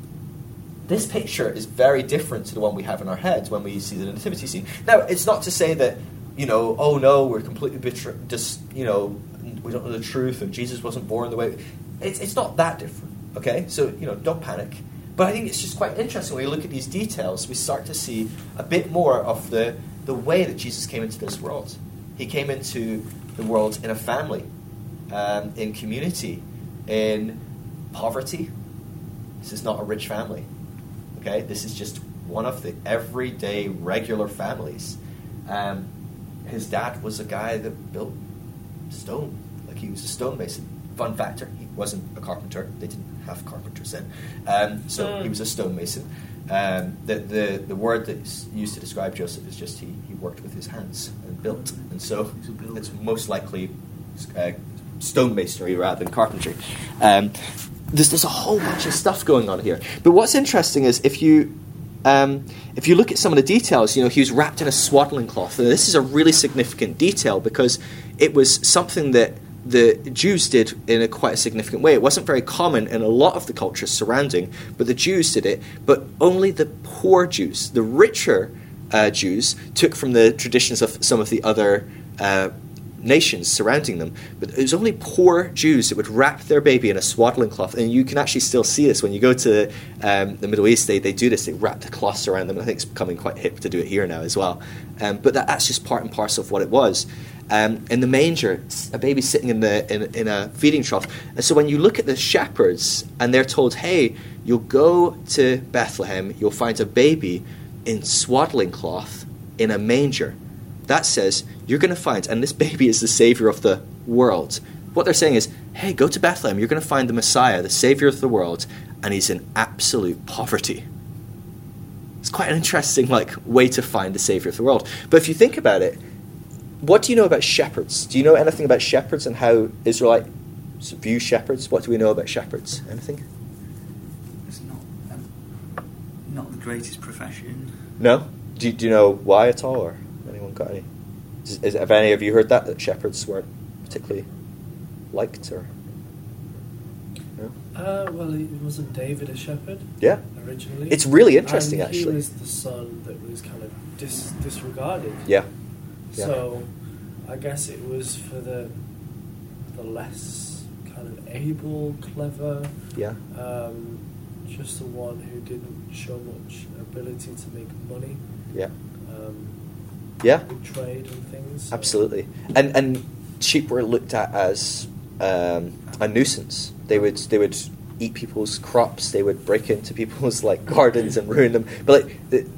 this picture is very different to the one we have in our heads when we see the nativity scene. Now, it's not to say that, you know, oh no, we're completely betray- just, you know, we don't know the truth and Jesus wasn't born the way. It's, it's not that different, okay? So, you know, don't panic. But I think it's just quite interesting when we look at these details, we start to see a bit more of the, the way that Jesus came into this world. He came into the world in a family, um, in community, in poverty. This is not a rich family. Okay, this is just one of the everyday regular families. Um, his dad was a guy that built stone, like he was a stonemason. Fun factor: he wasn't a carpenter. They didn't have carpenters then, um, so he was a stonemason. Um, the, the the word that's used to describe Joseph is just he, he worked with his hands and built, and so He's a builder. it's most likely uh, stonemasonry rather than carpentry. Um, there's, there's a whole bunch of stuff going on here. But what's interesting is if you um, if you look at some of the details, you know, he was wrapped in a swaddling cloth. And this is a really significant detail because it was something that the Jews did in a quite a significant way. It wasn't very common in a lot of the cultures surrounding, but the Jews did it. But only the poor Jews, the richer uh, Jews, took from the traditions of some of the other uh, nations surrounding them. But it was only poor Jews that would wrap their baby in a swaddling cloth. And you can actually still see this when you go to um, the Middle East. They, they do this. They wrap the cloths around them. I think it's becoming quite hip to do it here now as well. Um, but that, that's just part and parcel of what it was. Um, in the manger, a baby sitting in the in, in a feeding trough. And so when you look at the shepherds and they're told, "Hey, you'll go to Bethlehem. You'll find a baby in swaddling cloth in a manger." That says you're going to find, and this baby is the savior of the world. What they're saying is, hey, go to Bethlehem. You're going to find the Messiah, the savior of the world, and he's in absolute poverty. It's quite an interesting like way to find the savior of the world. But if you think about it, what do you know about shepherds? Do you know anything about shepherds and how Israelites view shepherds? What do we know about shepherds? Anything? It's not um, not the greatest profession. No. Do, do you know why at all, or anyone got any? Is, is, have any of you heard that that shepherds weren't particularly liked, or no? Uh, well, he wasn't David a shepherd Yeah. originally. It's really interesting, and actually. He was the son that was kind of dis- disregarded. Yeah. Yeah. So, I guess it was for the the less kind of able, clever, Yeah. um, just the one who didn't show much ability to make money, Yeah. um, Yeah. with trade and things. so- Absolutely. And and sheep were looked at as um, a nuisance. They would they would eat people's crops. They would break into people's like gardens and ruin them. But like, the,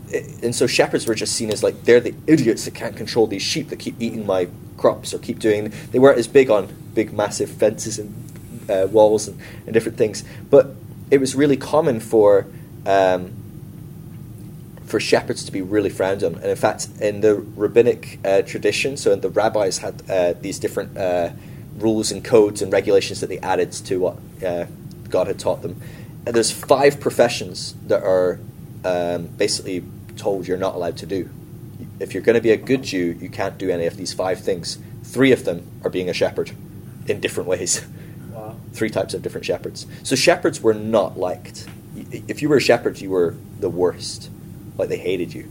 and so shepherds were just seen as like they're the idiots that can't control these sheep that keep eating my crops or keep doing. They weren't as big on big massive fences and uh, walls and, and different things. But it was really common for. Um, for shepherds to be really frowned on. And in fact, in the rabbinic uh, tradition, so the rabbis had uh, these different uh, rules and codes and regulations that they added to what uh, God had taught them. And there's five professions that are um, basically told you're not allowed to do. If you're going to be a good Jew, you can't do any of these five things. Three of them are being a shepherd in different ways. Wow. Three types of different shepherds. So shepherds were not liked. If you were a shepherd, you were the worst. Like they hated you.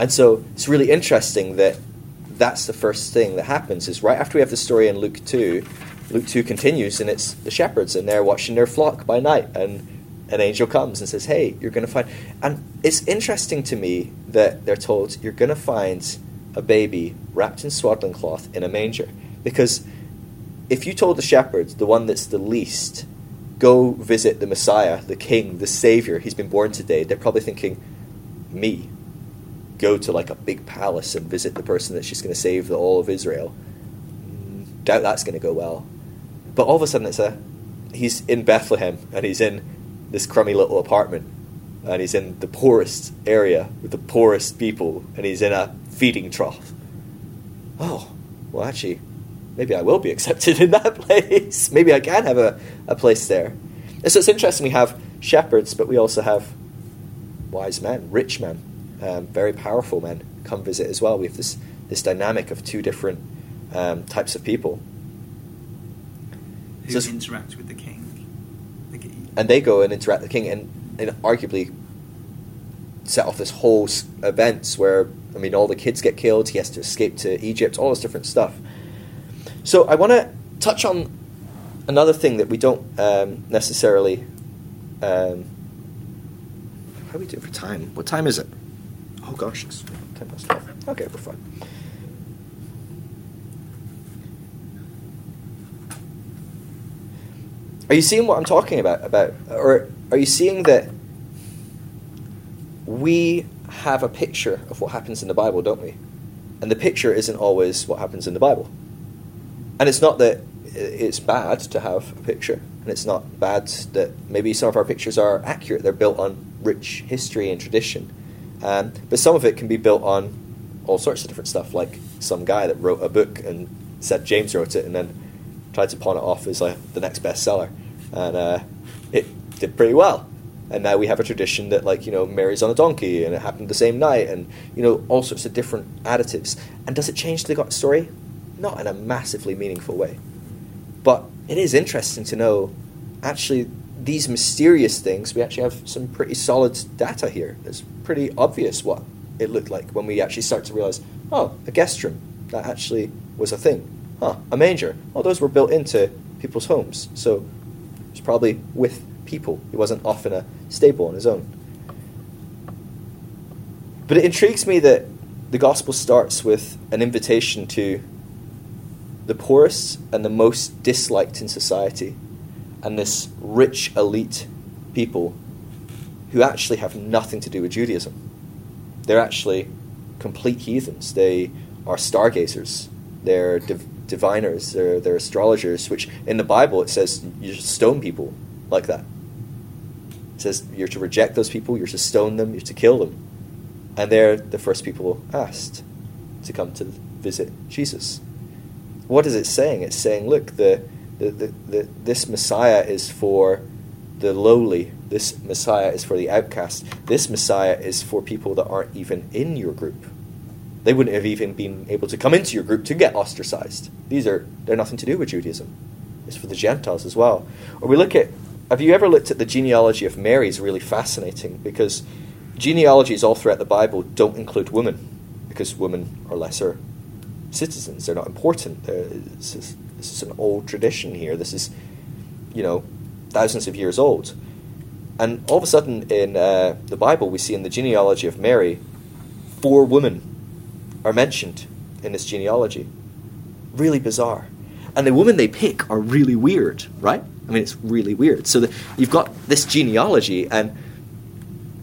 And so it's really interesting that that's the first thing that happens is right after we have the story in Luke 2, Luke 2 continues and it's the shepherds and they're watching their flock by night and an angel comes and says, "Hey, you're going to find." And it's interesting to me that they're told you're going to find a baby wrapped in swaddling cloth in a manger because if you told the shepherds, the one that's the least, go visit the Messiah, the King, the Savior, he's been born today, they're probably thinking, me, go to like a big palace and visit the person that's just going to save the, all of Israel. Mm, Doubt that's going to go well. But all of a sudden, it's a he's in Bethlehem and he's in this crummy little apartment and he's in the poorest area with the poorest people and he's in a feeding trough. Oh, well, actually, maybe I will be accepted in that place. maybe I can have a, a place there. And so it's interesting we have shepherds, but we also have wise men, rich men, um, very powerful men come visit as well. We have this, this dynamic of two different um, types of people. Who it's- interacts with the king? The king. and they go and interact with the king and, and arguably set off this whole s- events where I mean all the kids get killed. He has to escape to Egypt. All this different stuff. So I want to touch on another thing that we don't um, necessarily. Um, how are we doing for time? What time is it? Oh gosh, it's ten past twelve. Okay, we're fine. Are you seeing what I'm talking about? About, or are you seeing that we have a picture of what happens in the Bible, don't we? And the picture isn't always what happens in the Bible. And it's not that it's bad to have a picture, and it's not bad that maybe some of our pictures are accurate. They're built on rich history and tradition, um, but some of it can be built on all sorts of different stuff. Like some guy that wrote a book and said James wrote it, and then tried to pawn it off as like the next bestseller, and uh, it did pretty well. And now we have a tradition that, like you know, Mary's on a donkey, and it happened the same night, and you know, all sorts of different additives. And does it change the story? Not in a massively meaningful way, but it is interesting to know. Actually, these mysterious things, we actually have some pretty solid data here. It's pretty obvious what it looked like when we actually start to realize, oh, a guest room that actually was a thing. Huh, a manger. Oh, those were built into people's homes, so it was probably with people. He wasn't off in a stable on his own. But it intrigues me that the gospel starts with an invitation to the poorest and the most disliked in society, and this rich elite people who actually have nothing to do with Judaism. They're actually complete heathens. They are stargazers. They're div- diviners. They're, they're astrologers, which in the Bible it says you should stone people like that. It says you're to reject those people, you're to stone them, you're to kill them. And they're the first people asked to come to visit Jesus. What is it saying? It's saying, look, the, the, the, the, this Messiah is for the lowly. This Messiah is for the outcast. This Messiah is for people that aren't even in your group. They wouldn't have even been able to come into your group to get ostracized. These are they're nothing to do with Judaism. It's for the Gentiles as well. Or we look at have you ever looked at the genealogy of Mary is really fascinating because genealogies all throughout the Bible don't include women because women are lesser citizens. They're not important. They're, this, is, this is an old tradition here. This is, you know, thousands of years old. And all of a sudden in uh, the Bible, we see in the genealogy of Mary, four women are mentioned in this genealogy. Really bizarre. And the women they pick are really weird, right? I mean, it's really weird. So the, you've got this genealogy, and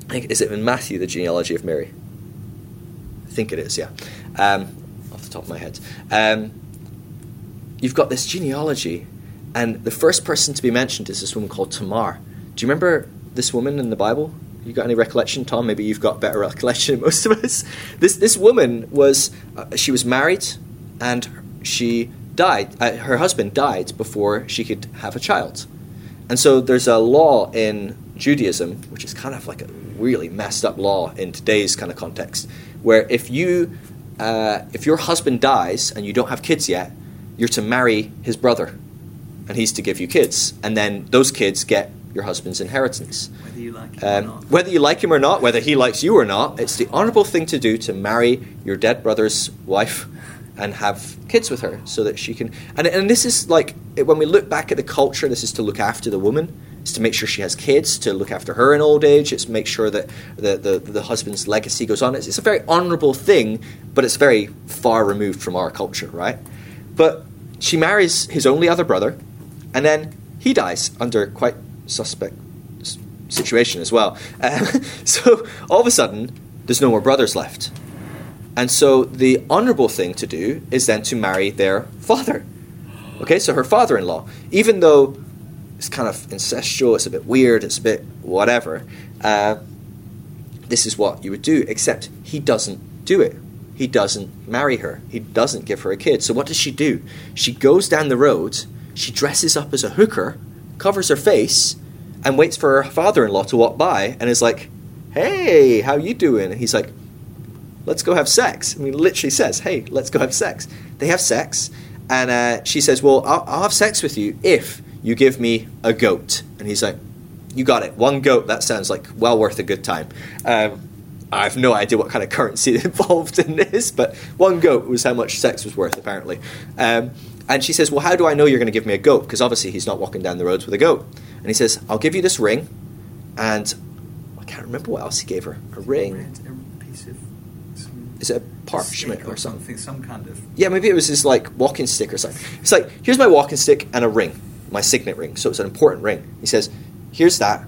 I think, is it in Matthew, the genealogy of Mary? I think it is, yeah. Um, off the top of my head. Um, you've got this genealogy, and the first person to be mentioned is this woman called Tamar. Do you remember this woman in the Bible? You got any recollection, Tom? Maybe you've got better recollection than most of us. This this woman was uh, she was married, and she died. Uh, her husband died before she could have a child, and so there's a law in Judaism, which is kind of like a really messed up law in today's kind of context, where if you uh, if your husband dies and you don't have kids yet, you're to marry his brother, and he's to give you kids, and then those kids get your husband's inheritance. Whether you like it Um, or not. whether you like him or not, whether he likes you or not, it's the honourable thing to do to marry your dead brother's wife and have kids with her so that she can. And, and this is like, when we look back at the culture, this is to look after the woman. It's to make sure she has kids, to look after her in old age. It's to make sure that the, the, the husband's legacy goes on. It's, it's a very honourable thing, but it's very far removed from our culture, right? But she marries his only other brother, and then he dies under quite suspect situation as well. Um, so all of a sudden, there's no more brothers left. And so the honorable thing to do is then to marry their father. Okay, so her father in law, even though it's kind of incestual, it's a bit weird, it's a bit whatever, uh, this is what you would do, except he doesn't do it. He doesn't marry her. He doesn't give her a kid. So what does she do? She goes down the road, she dresses up as a hooker, covers her face, and waits for her father-in-law to walk by and is like, "Hey, how you doing?" And he's like, "Let's go have sex." I mean, literally says, "Hey, let's go have sex." They have sex, and uh, she says, "Well, I'll, I'll have sex with you if you give me a goat." And he's like, "You got it. One goat. That sounds like well worth a good time." Um, I have no idea what kind of currency involved in this, but one goat was how much sex was worth, apparently. Um, and she says, Well, how do I know you're going to give me a goat? Because obviously he's not walking down the roads with a goat. And he says, I'll give you this ring, and I can't remember what else he gave her. A ring. A piece of Is it a parchment or something? Some kind of. Yeah, maybe it was his like walking stick or something. It's like, here's my walking stick and a ring, my signet ring. So it's an important ring. He says, here's that.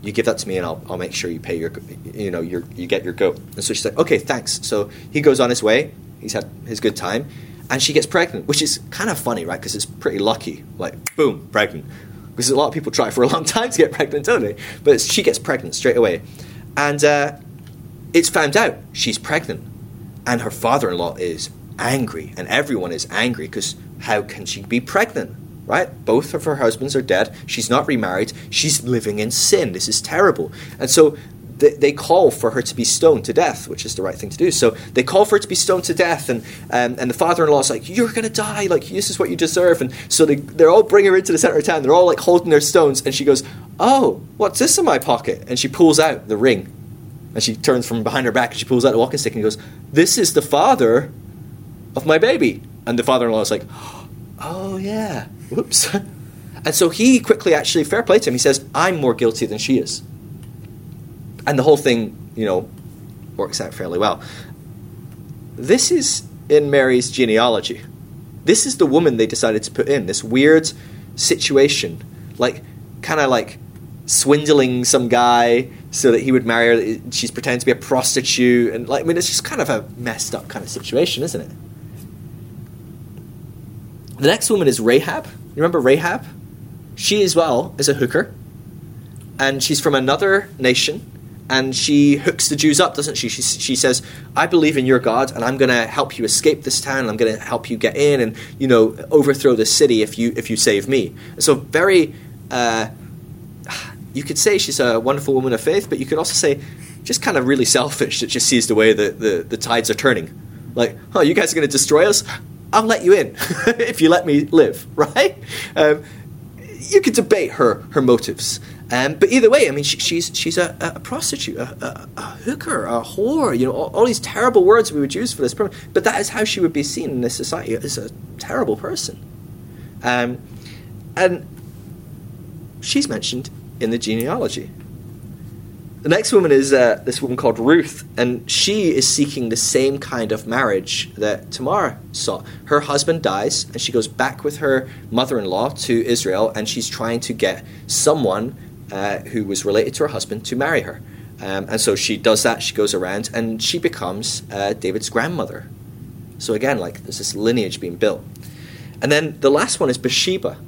You give that to me, and I'll, I'll make sure you pay your, you know, your you get your goat. And so she's like, okay, thanks. So he goes on his way. He's had his good time, and she gets pregnant, which is kind of funny, right? Because it's pretty lucky. Like, boom, pregnant. Because a lot of people try for a long time to get pregnant, don't they? But she gets pregnant straight away, and uh, it's found out she's pregnant and her father-in-law is angry and everyone is angry because how can she be pregnant right both of her husbands are dead she's not remarried she's living in sin this is terrible and so they, they call for her to be stoned to death which is the right thing to do so they call for her to be stoned to death and um, and the father-in-law is like you're gonna die like this is what you deserve and so they, they're all bring her into the center of town they're all like holding their stones and she goes oh what's this in my pocket and she pulls out the ring and she turns from behind her back and she pulls out a walking stick and goes, This is the father of my baby. And the father in law is like, Oh, yeah. Whoops. And so he quickly, actually, fair play to him, he says, I'm more guilty than she is. And the whole thing, you know, works out fairly well. This is in Mary's genealogy. This is the woman they decided to put in, this weird situation. Like, kind of like swindling some guy so that he would marry her. She's pretending to be a prostitute, and like I mean, it's just kind of a messed up kind of situation, isn't it? The next woman is Rahab. You remember Rahab? She as well is a hooker, and she's from another nation. And she hooks the Jews up, doesn't she? She, she says, "I believe in your God, and I'm going to help you escape this town. And I'm going to help you get in, and you know, overthrow this city if you if you save me." So very uh, you could say she's a wonderful woman of faith, but you could also say just kind of really selfish that just sees the way the, the, the tides are turning. Like, oh, you guys are going to destroy us? I'll let you in if you let me live, right? Um, you could debate her her motives, um, but either way, I mean, she, she's she's a, a prostitute, a, a, a hooker, a whore. You know, all, all these terrible words we would use for this. But that is how she would be seen in this society as a terrible person. Um, and she's mentioned in the genealogy. The next woman is uh, this woman called Ruth, and she is seeking the same kind of marriage that Tamar sought. Her husband dies, and she goes back with her mother in law to Israel, and she's trying to get someone uh, who was related to her husband to marry her. Um, and so she does that, she goes around, and she becomes uh, David's grandmother. So again, like there's this lineage being built. And then the last one is Bathsheba.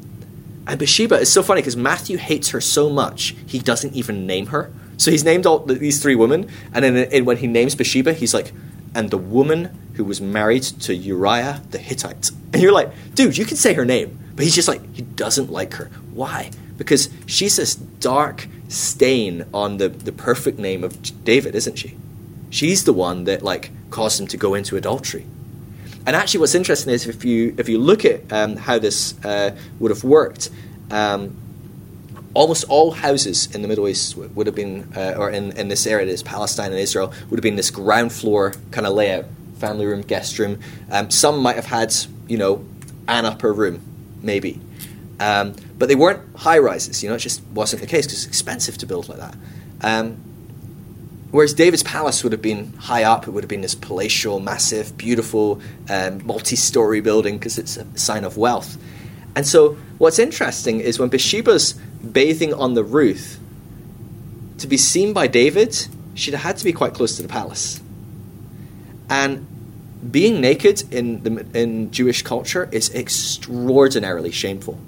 And Bathsheba is so funny because Matthew hates her so much, he doesn't even name her. So he's named all these three women, and then and when he names Bathsheba, he's like, and the woman who was married to Uriah the Hittite. And you're like, dude, you can say her name. But he's just like, he doesn't like her. Why? Because she's this dark stain on the, the perfect name of David, isn't she? She's the one that like caused him to go into adultery. And actually, what's interesting is if you if you look at um, how this uh, would have worked, um, almost all houses in the Middle East would have been, uh, or in, in this area, this Palestine and Israel, would have been this ground floor kind of layout, family room, guest room. Um, some might have had, you know, an upper room, maybe. Um, but they weren't high rises, you know, it just wasn't the case because it's expensive to build like that. Um, Whereas David's palace would have been high up, it would have been this palatial, massive, beautiful, um, multi story building because it's a sign of wealth. And so, what's interesting is when Bathsheba's bathing on the roof, to be seen by David, she'd have had to be quite close to the palace. And being naked in, the, in Jewish culture is extraordinarily shameful.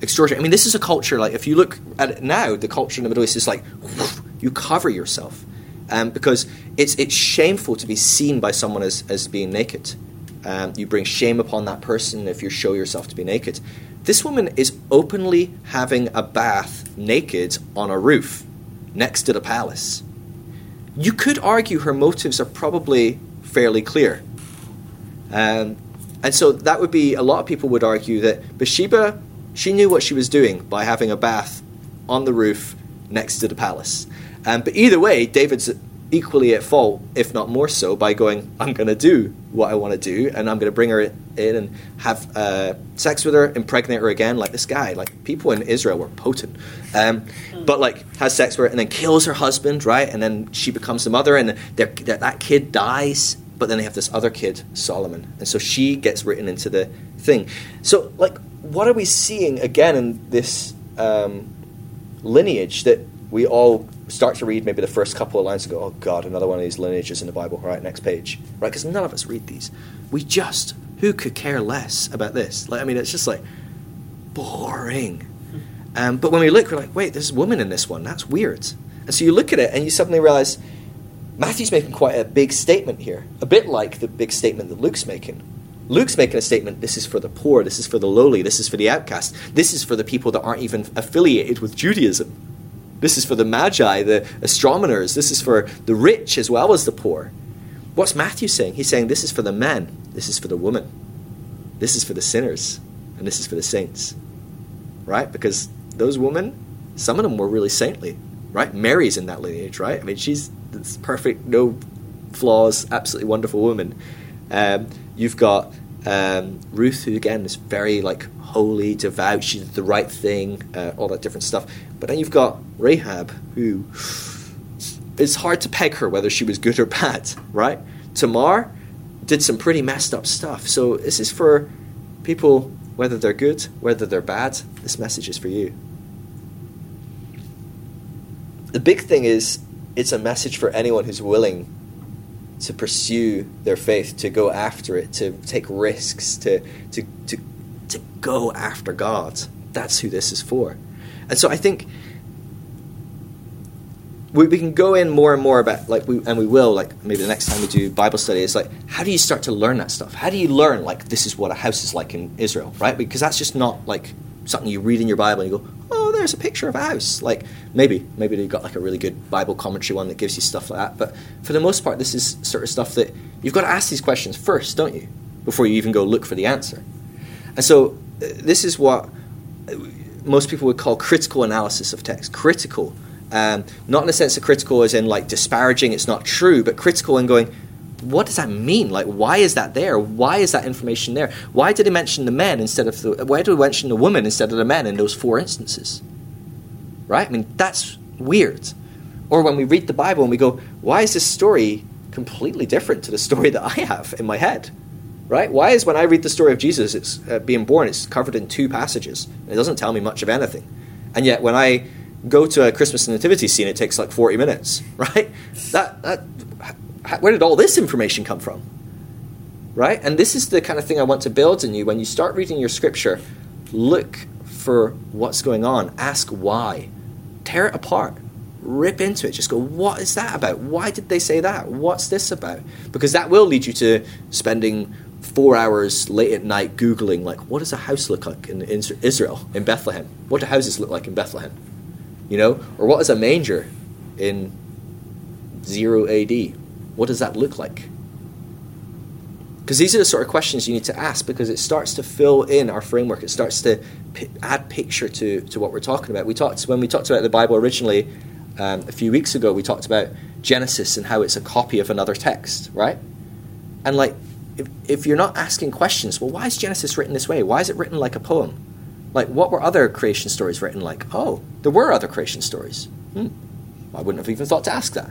Extraordinary. I mean, this is a culture like if you look at it now, the culture in the Middle East is like you cover yourself um, because it's it's shameful to be seen by someone as, as being naked. Um, you bring shame upon that person if you show yourself to be naked. This woman is openly having a bath naked on a roof next to the palace. You could argue her motives are probably fairly clear. Um, and so that would be, a lot of people would argue that Bathsheba, she knew what she was doing by having a bath on the roof next to the palace. Um, but either way, David's equally at fault, if not more so, by going, I'm going to do what I want to do, and I'm going to bring her in and have uh, sex with her, impregnate her again, like this guy. Like, people in Israel were potent. Um, but, like, has sex with her and then kills her husband, right? And then she becomes the mother, and that kid dies, but then they have this other kid, Solomon. And so she gets written into the thing. So, like, what are we seeing again in this um, lineage that we all start to read maybe the first couple of lines and go, oh God, another one of these lineages in the Bible. Right, next page. Right? Because none of us read these. We just, who could care less about this? Like, I mean, it's just like boring. Um, but when we look, we're like, wait, there's a woman in this one. That's weird. And so you look at it and you suddenly realize Matthew's making quite a big statement here, a bit like the big statement that Luke's making. Luke's making a statement this is for the poor, this is for the lowly, this is for the outcast, this is for the people that aren't even affiliated with Judaism. This is for the magi, the astronomers. This is for the rich as well as the poor. What's Matthew saying? He's saying this is for the men, this is for the woman, this is for the sinners, and this is for the saints. Right? Because those women, some of them were really saintly. Right? Mary's in that lineage, right? I mean, she's this perfect, no flaws, absolutely wonderful woman. Um, you've got um, Ruth, who again is very like holy, devout. She did the right thing, uh, all that different stuff. But then you've got Rahab, who it's hard to peg her whether she was good or bad, right? Tamar did some pretty messed up stuff. So this is for people, whether they're good, whether they're bad. This message is for you. The big thing is, it's a message for anyone who's willing to pursue their faith, to go after it, to take risks, to, to, to, to go after God. That's who this is for. And so I think we, we can go in more and more about like we and we will like maybe the next time we do Bible study is like how do you start to learn that stuff? How do you learn like this is what a house is like in Israel, right? Because that's just not like something you read in your Bible and you go, oh, there's a picture of a house. Like maybe maybe they've got like a really good Bible commentary one that gives you stuff like that. But for the most part, this is sort of stuff that you've got to ask these questions first, don't you, before you even go look for the answer. And so uh, this is what most people would call critical analysis of text. Critical, um, not in the sense of critical as in like disparaging, it's not true, but critical in going, what does that mean? Like, why is that there? Why is that information there? Why did he mention the men instead of the? Why did he mention the woman instead of the men in those four instances? Right? I mean, that's weird. Or when we read the Bible and we go, why is this story completely different to the story that I have in my head? right? Why is when I read the story of Jesus, it's uh, being born, it's covered in two passages. It doesn't tell me much of anything, and yet when I go to a Christmas nativity scene, it takes like forty minutes, right? That that where did all this information come from? Right? And this is the kind of thing I want to build in you. When you start reading your scripture, look for what's going on. Ask why. Tear it apart rip into it. Just go, what is that about? Why did they say that? What's this about? Because that will lead you to spending four hours late at night googling like what does a house look like in, Israel in Bethlehem? What do houses look like in Bethlehem? You know, or what is a manger in zero AD? What does that look like? Because these are the sort of questions you need to ask because it starts to fill in our framework. It starts to p- add picture to, to what we're talking about. We talked when we talked about the Bible originally um, a few weeks ago. We talked about Genesis and how it's a copy of another text, right? And like, if, if you're not asking questions, well, why is Genesis written this way? Why is it written like a poem? Like, what were other creation stories written like? Oh, there were other creation stories. Hmm. I wouldn't have even thought to ask that.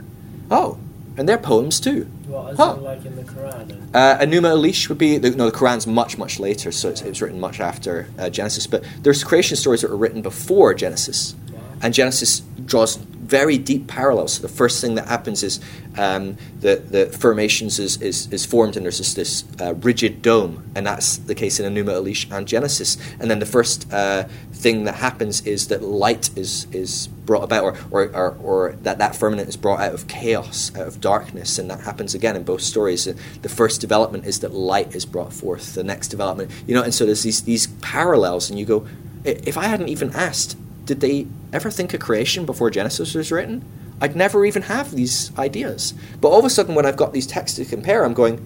Oh, and they're poems too. What is Huh. it like in the Quran? Uh, Enuma Elish would be the, no. The Quran's much much later, so it's, it was written much after uh, Genesis. But there's creation stories that were written before Genesis, Wow. and Genesis draws very deep parallels. The first thing that happens is um, the the formations is, is, is formed, and there's this, uh, rigid dome, and that's the case in Enuma Elish and Genesis. And then the first uh, thing that happens is that light is is brought about, or, or, or, or that that firmament is brought out of chaos, out of darkness, and that happens again in both stories. The first development is that light is brought forth. The next development, you know, and so there's these these parallels, and you go, if I hadn't even asked, did they ever think of creation before Genesis was written? I'd never even have these ideas. But all of a sudden, when I've got these texts to compare, I'm going,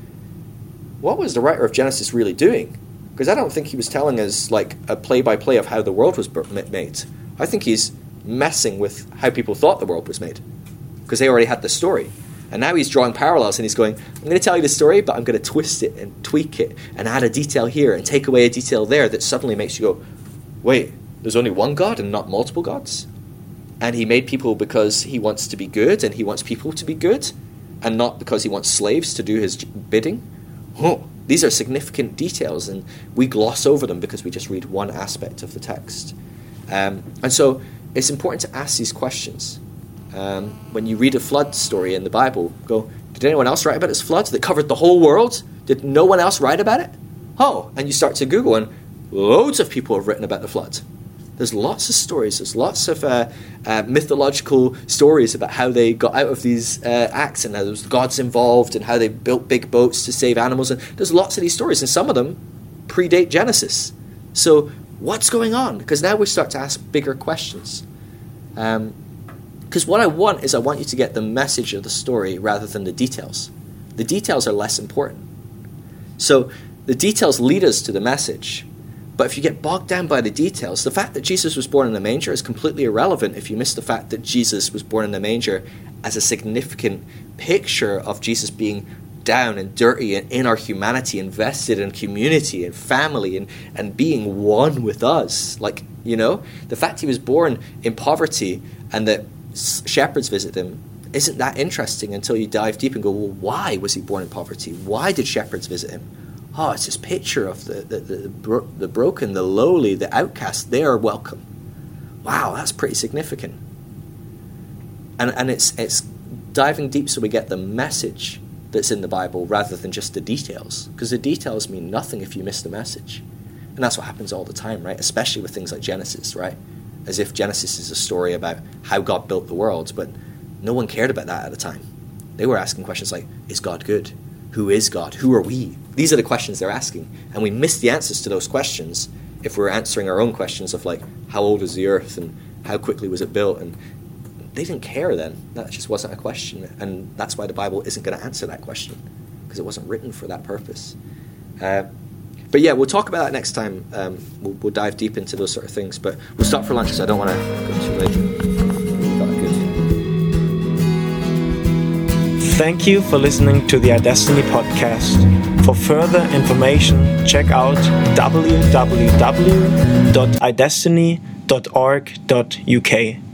what was the writer of Genesis really doing? Because I don't think he was telling us like a play by play of how the world was made. I think he's messing with how people thought the world was made because they already had the story. And now he's drawing parallels and he's going, I'm going to tell you the story, but I'm going to twist it and tweak it and add a detail here and take away a detail there that suddenly makes you go, wait, there's only one God and not multiple gods? And he made people because he wants to be good and he wants people to be good and not because he wants slaves to do his bidding? Oh, these are significant details and we gloss over them because we just read one aspect of the text. Um, and so it's important to ask these questions. Um, when you read a flood story in the Bible, go, did anyone else write about this flood that covered the whole world? Did no one else write about it? Oh, and you start to Google, and loads of people have written about the flood. There's lots of stories. There's lots of uh, uh, mythological stories about how they got out of these uh, acts and how there was gods involved and how they built big boats to save animals. And there's lots of these stories, and some of them predate Genesis. So what's going on? Because now we start to ask bigger questions. Because what I want is I want you to get the message of the story rather than the details. The details are less important. So the details lead us to the message. But if you get bogged down by the details, the fact that Jesus was born in a manger is completely irrelevant if you miss the fact that Jesus was born in a manger as a significant picture of Jesus being down and dirty and in our humanity, invested in community and family and, and being one with us. Like, you know, the fact he was born in poverty and that shepherds visit him isn't that interesting until you dive deep and go, well, why was he born in poverty? Why did shepherds visit him? Oh, it's this picture of the, the, the, bro- the broken, the lowly, the outcast. They are welcome. Wow, that's pretty significant. And, and it's, it's diving deep so we get the message that's in the Bible rather than just the details. Because the details mean nothing if you miss the message. And that's what happens all the time, right? Especially with things like Genesis, right? As if Genesis is a story about how God built the world, but no one cared about that at the time. They were asking questions like, is God good? Who is God? Who are we? These are the questions they're asking. And we miss the answers to those questions if we're answering our own questions of like, how old is the earth and how quickly was it built? And they didn't care then. That just wasn't a question. And that's why the Bible isn't going to answer that question because it wasn't written for that purpose. Uh, but yeah, we'll talk about that next time. Um, we'll, we'll dive deep into those sort of things. But we'll stop for lunch because I don't want to go too late. Thank you for listening to the iDestiny podcast. For further information, check out www.idestiny.org.uk.